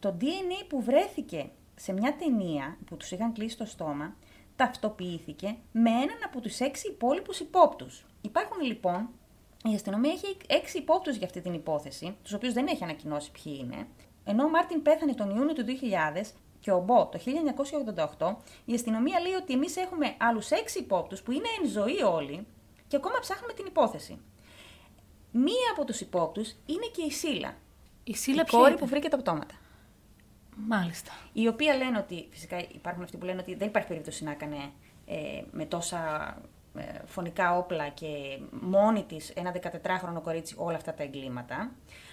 το DNA που βρέθηκε σε μια ταινία που τους είχαν κλείσει το στόμα, ταυτοποιήθηκε με έναν από τους έξι υπόλοιπους υπόπτους. Υπάρχουν λοιπόν, η αστυνομία έχει έξι υπόπτους για αυτή την υπόθεση, τους οποίους δεν έχει ανακοινώσει ποιοι είναι, ενώ ο Μάρτιν πέθανε τον Ιούνιο του 2000 και ο Μπό το 1988, η αστυνομία λέει ότι εμείς έχουμε άλλους έξι υπόπτους που είναι εν ζωή όλοι και ακόμα ψάχνουμε την υπόθεση. Μία από τους υπόπτους είναι και η Σίλα, η, Σίλα η κόρη που βρήκε τα πτώματα. Μάλιστα. Η οποία λένε ότι, φυσικά υπάρχουν αυτοί που λένε ότι δεν υπάρχει περίπτωση να έκανε ε, με τόσα ε, φωνικά όπλα και μόνη της ένα 14χρονο κορίτσι όλα αυτά τα εγκλήματα.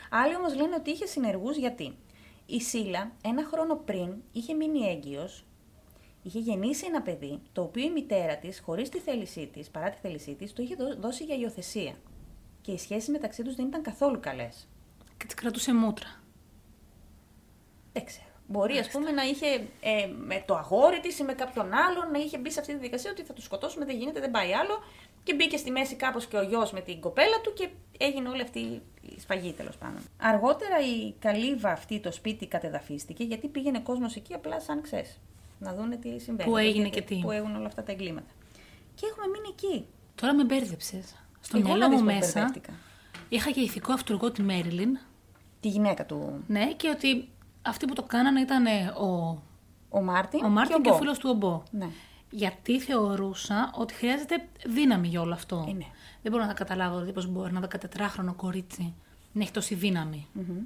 Άλλοι όμως λένε ότι είχε συνεργούς γιατί; Η Σίλα ένα χρόνο πριν είχε μείνει έγκυος, είχε γεννήσει ένα παιδί, το οποίο η μητέρα της, χωρίς τη θέλησή της, παρά τη θέλησή της, το είχε δώσει για υιοθεσία. Και οι σχέσεις μεταξύ τους δεν ήταν καθόλου καλές. Και τις κρατούσε μούτρα. Δεν ξέρω. Μπορεί, ας πούμε, να είχε ε, με το αγόρι της ή με κάποιον άλλον να είχε μπει σε αυτή τη δικασία ότι θα του σκοτώσουμε, δεν γίνεται, δεν πάει άλλο. Και μπήκε στη μέση κάπως και ο γιος με την κοπέλα του και έγινε όλη αυτή η σφαγή τέλος πάντων. Αργότερα η καλύβα αυτή το σπίτι κατεδαφίστηκε γιατί πήγαινε κόσμος εκεί απλά σαν, ξέρεις. Να δούνε τι συμβαίνει. Πού έγινε και τι. Πού έγιναν όλα αυτά τα εγκλήματα. Και έχουμε μείνει εκεί. Τώρα με μπέρδεψες. Στο μυαλό μου μέσα. Είχα και ηθικό αυτουργό τη Μέριλιν. Τη γυναίκα του. Ναι, και ότι αυτοί που το κάνανε ήταν ο, ο Μάρτιν, ο Μάρτιν και, ο, ο φίλος του ο Bo. Ναι. Γιατί θεωρούσα ότι χρειάζεται δύναμη για όλο αυτό. Ε, ναι. Δεν μπορώ να καταλάβω δηλαδή, πώς μπορεί ένα 14χρονο κορίτσι να έχει τόση δύναμη. Mm-hmm.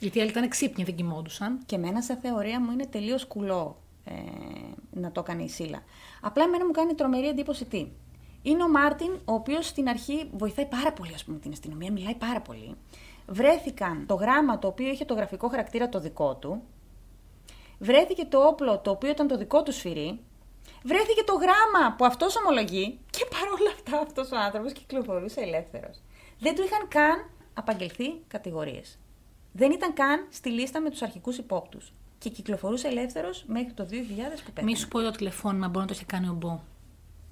Γιατί οι άλλοι ήταν ξύπνοι, δεν κοιμόντουσαν. Και εμένα σε θεωρία μου είναι τελείως κουλό ε, να το κάνει η Σίλα. Απλά εμένα μου κάνει τρομερή εντύπωση τι. Είναι ο Μάρτιν, ο οποίος στην αρχή βοηθάει πάρα πολύ, ας πούμε, την αστυνομία, μιλάει πάρα πολύ βρέθηκαν το γράμμα το οποίο είχε το γραφικό χαρακτήρα το δικό του, βρέθηκε το όπλο το οποίο ήταν το δικό του σφυρί, βρέθηκε το γράμμα που αυτός ομολογεί και παρόλα αυτά αυτός ο άνθρωπος κυκλοφορούσε ελεύθερος. Δεν του είχαν καν απαγγελθεί κατηγορίες. Δεν ήταν καν στη λίστα με τους αρχικούς υπόπτους. Και κυκλοφορούσε ελεύθερος μέχρι το 2000 που πέθανε. Μη σου πω το τηλεφώνημα, μπορεί να το είχε κάνει ο Μπό.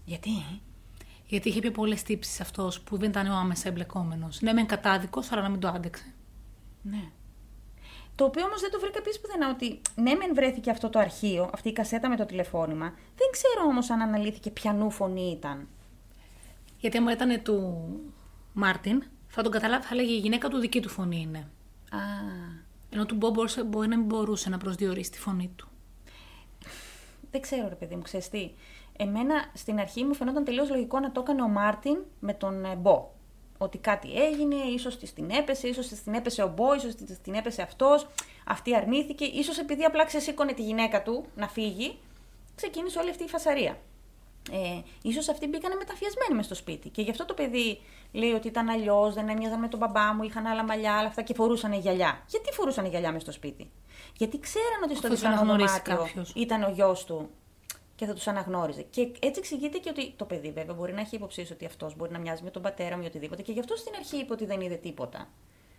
Γιατί; Γιατί είχε πιο πολλές τύψεις αυτός που δεν ήταν ο άμεσα εμπλεκόμενος. Ναι, μεν κατάδικος, αλλά να μην το άντεξε. Ναι. Το οποίο όμως δεν το βρήκα επίσης πουθενά ότι ναι, μεν βρέθηκε αυτό το αρχείο, αυτή η κασέτα με το τηλεφώνημα. Δεν ξέρω όμως αν αναλύθηκε ποιανού φωνή ήταν. Γιατί άμα ήταν του Μάρτιν, θα τον καταλάβει, θα λέγε η γυναίκα του δικιά του φωνή είναι. Α. Ενώ του Μπομπ μπορεί να μην μπορούσε να προσδιορίσει τη φωνή του. Δεν ξέρω, ρε παιδί μου, ξέρεις τι. Εμένα στην αρχή μου φαινόταν τελείως λογικό να το έκανε ο Μάρτιν με τον ε, Bo. Ότι κάτι έγινε, ίσως της την έπεσε, ίσως της την έπεσε ο Bo, ίσως της την έπεσε αυτός, αυτή αρνήθηκε, ίσως επειδή απλά ξεσήκωνε τη γυναίκα του να φύγει, ξεκίνησε όλη αυτή η φασαρία. Ε, ίσως αυτοί μπήκανε μεταφιασμένοι μες στο σπίτι. Και γι' αυτό το παιδί λέει ότι ήταν αλλιώς, δεν έμοιαζαν με τον μπαμπά μου, είχαν άλλα μαλλιά, αλλά αυτά και φορούσαν γυαλιά. Γιατί φορούσαν γυαλιά μες στο σπίτι; Γιατί ξέραν ότι στο διπλανό δωμάτιο ήταν ο γιος του και θα τους αναγνώριζε. Και έτσι εξηγείται και ότι το παιδί βέβαια μπορεί να έχει υποψίσει ότι αυτός μπορεί να μοιάζει με τον πατέρα μου ή οτιδήποτε. Και γι' αυτό στην αρχή είπε ότι δεν είδε τίποτα.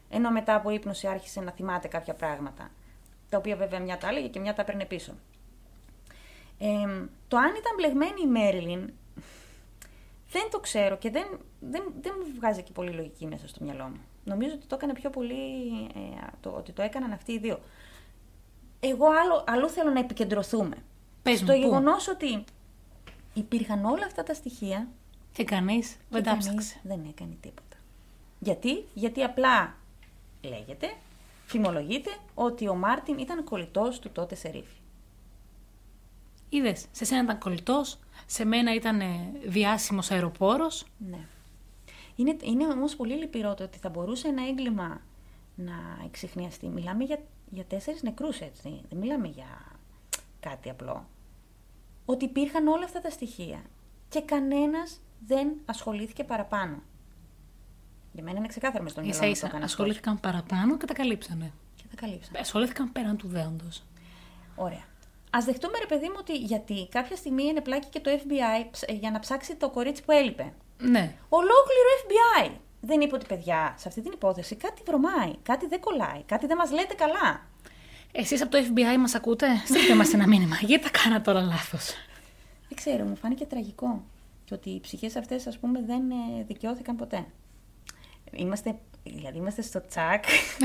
Ενώ μετά από ύπνωση άρχισε να θυμάται κάποια πράγματα. Τα οποία βέβαια μια τα έλεγε και μια τα έπαιρνε πίσω. Ε, το αν ήταν μπλεγμένη η Μέριλιν δεν το ξέρω και δεν, δεν, δεν μου βγάζει και πολύ λογική μέσα στο μυαλό μου. Νομίζω ότι το έκανε πιο πολύ ε, το, ότι το έκαναν αυτοί οι δύο. Εγώ άλλο, αλλού θέλω να επικεντρωθούμε. Πες στο μου, πού; γεγονός ότι υπήρχαν όλα αυτά τα στοιχεία Και κανείς και δεν τα κανείς ψάξε. δεν έκανε τίποτα. Γιατί, γιατί απλά λέγεται, φημολογείται ότι ο Μάρτιν ήταν κολλητός του τότε σερίφη. Είδες, σε σένα ήταν κολλητός, σε μένα ήταν διάσημος αεροπόρος. Ναι. Είναι, είναι όμως πολύ λυπηρό το ότι θα μπορούσε ένα έγκλημα να εξηχνιαστεί. Μιλάμε για, για τέσσερις νεκρούς έτσι, δεν μιλάμε για κάτι απλό. Ότι υπήρχαν όλα αυτά τα στοιχεία και κανένας δεν ασχολήθηκε παραπάνω. Για μένα είναι ξεκάθαρο μες στον μυαλό σα μου το ίσα έκανε αυτός. ασχολήθηκαν παραπάνω και τα καλύψανε. Και τα καλύψαν. Ασχολήθηκαν πέραν του δέοντος. Ωραία. Α δεχτούμε, ρε παιδί μου, ότι γιατί κάποια στιγμή είναι πλάκι και το FBI ψ- ε, για να ψάξει το κορίτσι που έλειπε. Ναι. Ολόκληρο FBI. Δεν είπε ότι παιδιά, σε αυτή την υπόθεση κάτι βρωμάει, κάτι δεν κολλάει, κάτι δεν μας λέτε καλά. Εσείς από το FBI μας ακούτε, στείλτε μας ένα μήνυμα. Γιατί τα κάνα τώρα λάθος; Δεν ξέρω, μου φάνηκε τραγικό. Και ότι οι ψυχές αυτές, ας πούμε, δεν ε, δικαιώθηκαν ποτέ. Είμαστε, δηλαδή είμαστε στο τσακ.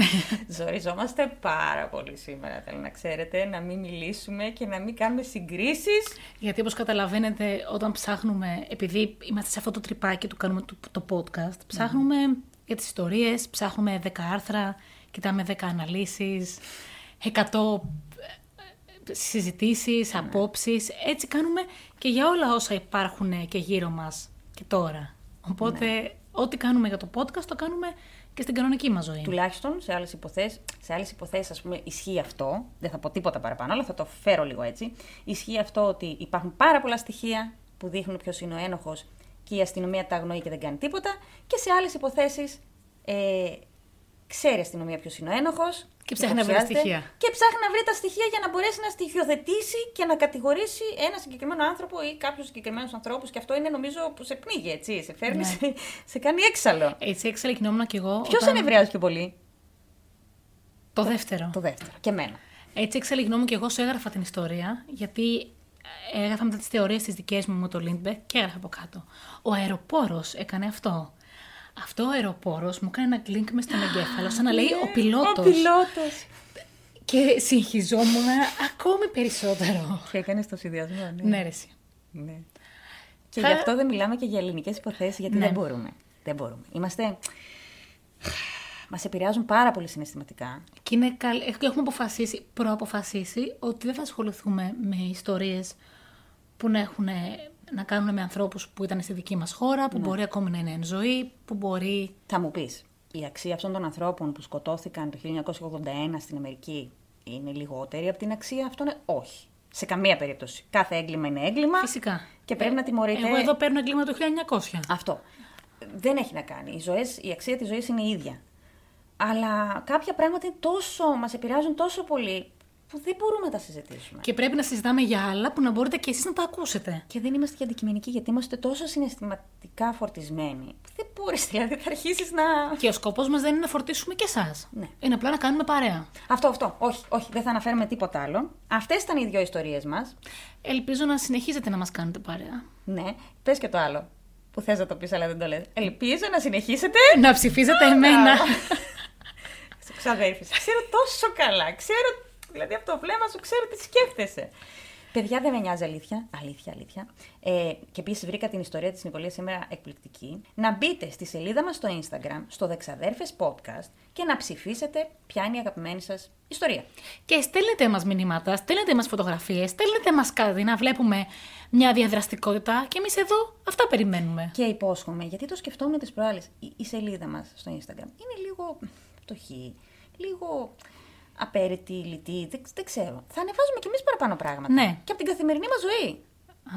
Ζοριζόμαστε πάρα πολύ σήμερα, θέλω να ξέρετε. Να μην μιλήσουμε και να μην κάνουμε συγκρίσεις. Γιατί όπως καταλαβαίνετε όταν ψάχνουμε, επειδή είμαστε σε αυτό το τρυπάκι του κάνουμε το, το podcast, ψάχνουμε για τις ιστορίες, ψάχνουμε 10 άρθρα, κοιτάμε 10 αναλύσεις, 100 ε, συζητήσεις, απόψεις. Έτσι κάνουμε και για όλα όσα υπάρχουν και γύρω μας και τώρα. Οπότε ό,τι κάνουμε για το podcast το κάνουμε και στην κανονική μας ζωή. Τουλάχιστον σε άλλες υποθέσεις, σε άλλες υποθέσεις, ας πούμε, ισχύει αυτό. Δεν θα πω τίποτα παραπάνω, αλλά θα το φέρω λίγο έτσι. Ισχύει αυτό ότι υπάρχουν πάρα πολλά στοιχεία που δείχνουν ποιος είναι ο ένοχος και η αστυνομία τα αγνοεί και δεν κάνει τίποτα. Και σε άλλες υποθέσεις ε, ξέρει η αστυνομία ποιος είναι ο ένοχος. Και ψάχνει να βρει τα στοιχεία. Και ψάχνει να βρει τα στοιχεία για να μπορέσει να στοιχειοθετήσει και να κατηγορήσει ένα συγκεκριμένο άνθρωπο ή κάποιους συγκεκριμένους ανθρώπους. Και αυτό είναι νομίζω που σε πνίγει, έτσι. Σε φέρνει, Ναι. σε, σε κάνει έξαλλο. Έτσι έξαλλα γινόμουν κι εγώ. Ποιος όταν- ενευριάζει πιο πολύ, Το δεύτερο. Το δεύτερο. Και εμένα. Έτσι εξελιγνόμουν και εγώ σου έγραφα την ιστορία, γιατί έγραφα μετά τις θεωρίες τις δικές μου με το Lindbergh και έγραφα από κάτω. Ο αεροπόρος έκανε αυτό. Αυτό ο αεροπόρος μου έκανε ένα κλίνκ μες στον εγκέφαλο, σαν να λέει ο πιλότος. Ο πιλότος. Και συγχυζόμουν ακόμη περισσότερο. Και έκανες το συνδυασμό, ναι. Ναι, ρε, εσύ. ναι. Και Θα- γι' αυτό δεν μιλάμε και για ελληνικές υποθέσεις, γιατί Ναι. δεν μπορούμε. Δεν μπορούμε. Είμαστε. Μας επηρεάζουν πάρα πολύ συναισθηματικά. Και είναι καλ... έχουμε αποφασίσει, προαποφασίσει ότι δεν θα ασχοληθούμε με ιστορίες που να έχουν να κάνουν με ανθρώπους που ήταν στη δική μας χώρα, που μπορεί ακόμη να είναι εν ζωή, που μπορεί Θα μου πεις, η αξία αυτών των ανθρώπων που σκοτώθηκαν το 1981 στην Αμερική είναι λιγότερη από την αξία αυτών; Όχι. Σε καμία περίπτωση. Κάθε έγκλημα είναι έγκλημα. Φυσικά. Και πρέπει να τιμωρείται. Εγώ εδώ παίρνω εγκλήμα το 1900. Αυτό. Δεν έχει να κάνει. Οι ζωές, η αξία της ζωής είναι η ίδια. Αλλά κάποια πράγματα είναι τόσο, μας επηρεάζουν τόσο πολύ που δεν μπορούμε να τα συζητήσουμε. Και πρέπει να συζητάμε για άλλα που να μπορείτε και εσείς να τα ακούσετε. Και δεν είμαστε και αντικειμενικοί γιατί είμαστε τόσο συναισθηματικά φορτισμένοι. που Δεν μπορείς, δηλαδή θα αρχίσεις να... Και ο σκοπός μας δεν είναι να φορτίσουμε και εσάς. Ναι. Είναι απλά να κάνουμε παρέα. Αυτό, αυτό. Όχι, όχι, δεν θα αναφέρουμε τίποτα άλλο. Αυτές ήταν οι δύο ιστορίες μας. Ελπίζω να συνεχίζετε να μας κάνετε παρέα. Ναι, πες και το άλλο. Που θες να το πεις αλλά δεν το λες. Ελπίζω να συνεχίσετε. Να ψηφίζετε εμένα. Στο ξαδέρφη. Σε Ξέρω τόσο καλά. Ξέρω, δηλαδή από το βλέμμα σου ξέρω τι σκέφτεσαι. Παιδιά δεν με νοιάζει αλήθεια. Αλήθεια, αλήθεια. Ε, και επίσης βρήκα την ιστορία της Νικολία σήμερα εκπληκτική. Να μπείτε στη σελίδα μας στο Instagram, στο Δεξαδέρφες Podcast και να ψηφίσετε ποια είναι η αγαπημένη σας ιστορία. Και στέλνετε μας μηνύματα, στέλνετε μας φωτογραφίες, στέλνετε μας κάτι να βλέπουμε μια διαδραστικότητα και εμείς εδώ αυτά περιμένουμε. Και υπόσχομαι, γιατί το σκεφτόμουν τις προάλλες. Η, η σελίδα μας στο Instagram είναι λίγο φτωχή, λίγο απέρριτη, λιτή, δεν, δεν ξέρω. Θα ανεβάζουμε κι εμείς παραπάνω πράγματα. Ναι. Και από την καθημερινή μας ζωή.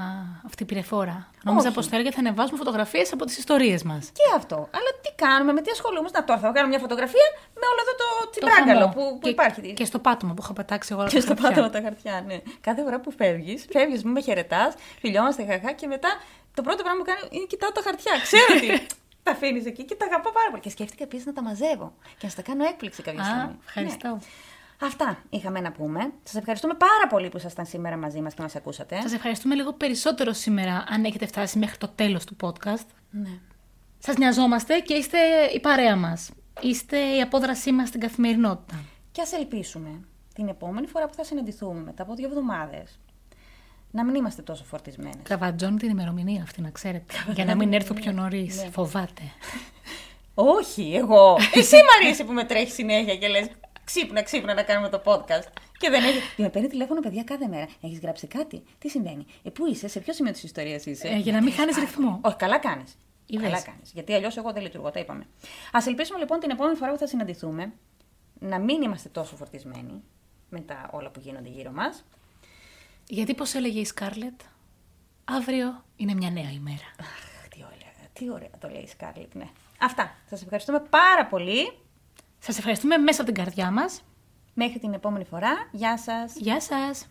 Α, αυτή πήρε φόρα. Νόμιζα Όχι. πως θα έλεγε θα ανεβάζουμε φωτογραφίες από τις ιστορίες μας. Και αυτό. Αλλά τι κάνουμε, με τι ασχολούμαστε. Να τώρα θα κάνω μια φωτογραφία με όλο αυτό το τσιμπράγκαλο χαμό. που, που και, υπάρχει. Και στο πάτωμα που είχα πετάξει εγώ όλα Και τα στο χαρτιά. πάτωμα τα χαρτιά, ναι. Κάθε φορά που φεύγεις, φεύγεις, μου με χαιρετάς, φιλιόμαστε χαχά και μετά το πρώτο πράγμα που κάνω είναι κοιτάω τα χαρτιά. Ξέρω ότι τα αφήνεις εκεί και τα αγαπώ πάρα πολύ. Και σκέφτηκα επίσης να τα μαζεύω και να στα κάνω έκπληξη κάποια Α, στιγμή. ευχαριστώ. Ναι. Αυτά είχαμε να πούμε. Σας ευχαριστούμε πάρα πολύ που ήσασταν σήμερα μαζί μας και μας ακούσατε. Σας ευχαριστούμε λίγο περισσότερο σήμερα αν έχετε φτάσει μέχρι το τέλος του podcast. Ναι. Σας νοιαζόμαστε και είστε η παρέα μας. Είστε η απόδρασή μας στην καθημερινότητα. Και ας ελπίσουμε την επόμενη φορά που θα συναντηθούμε μετά από δύο εβδομάδες να μην είμαστε τόσο φορτισμένες. Κραβατζώνει την ημερομηνία αυτή, να ξέρετε. για να μην έρθω πιο νωρίς. Ναι. Φοβάται. Όχι, εγώ. Εσύ Μαρίση που με τρέχεις συνέχεια και λες. Ξύπνα, ξύπνα να κάνουμε το podcast. Και δεν έχει. Και με παίρνει τηλέφωνο, παιδιά, κάθε μέρα. Έχεις γράψει κάτι; Τι συμβαίνει; Ε, πού είσαι, σε ποιο σημείο της ιστορίας είσαι; Ε, για να μην χάνεις ρυθμό. Όχι, καλά κάνεις. Είδες. Καλά κάνεις. Γιατί αλλιώς εγώ δεν λειτουργώ, τα είπαμε. Α ελπίσουμε λοιπόν την επόμενη φορά που θα συναντηθούμε να μην είμαστε τόσο φορτισμένοι με τα όλα που γίνονται γύρω μας. Γιατί πώς έλεγε η Σκάρλετ, αύριο είναι μια νέα ημέρα. Αχ, τι ωραία, τι ωραία το λέει η Σκάρλετ, ναι. Αυτά. Σας ευχαριστούμε πάρα πολύ. Σας ευχαριστούμε μέσα από την καρδιά μας. Μέχρι την επόμενη φορά. Γεια σας. Γεια σας!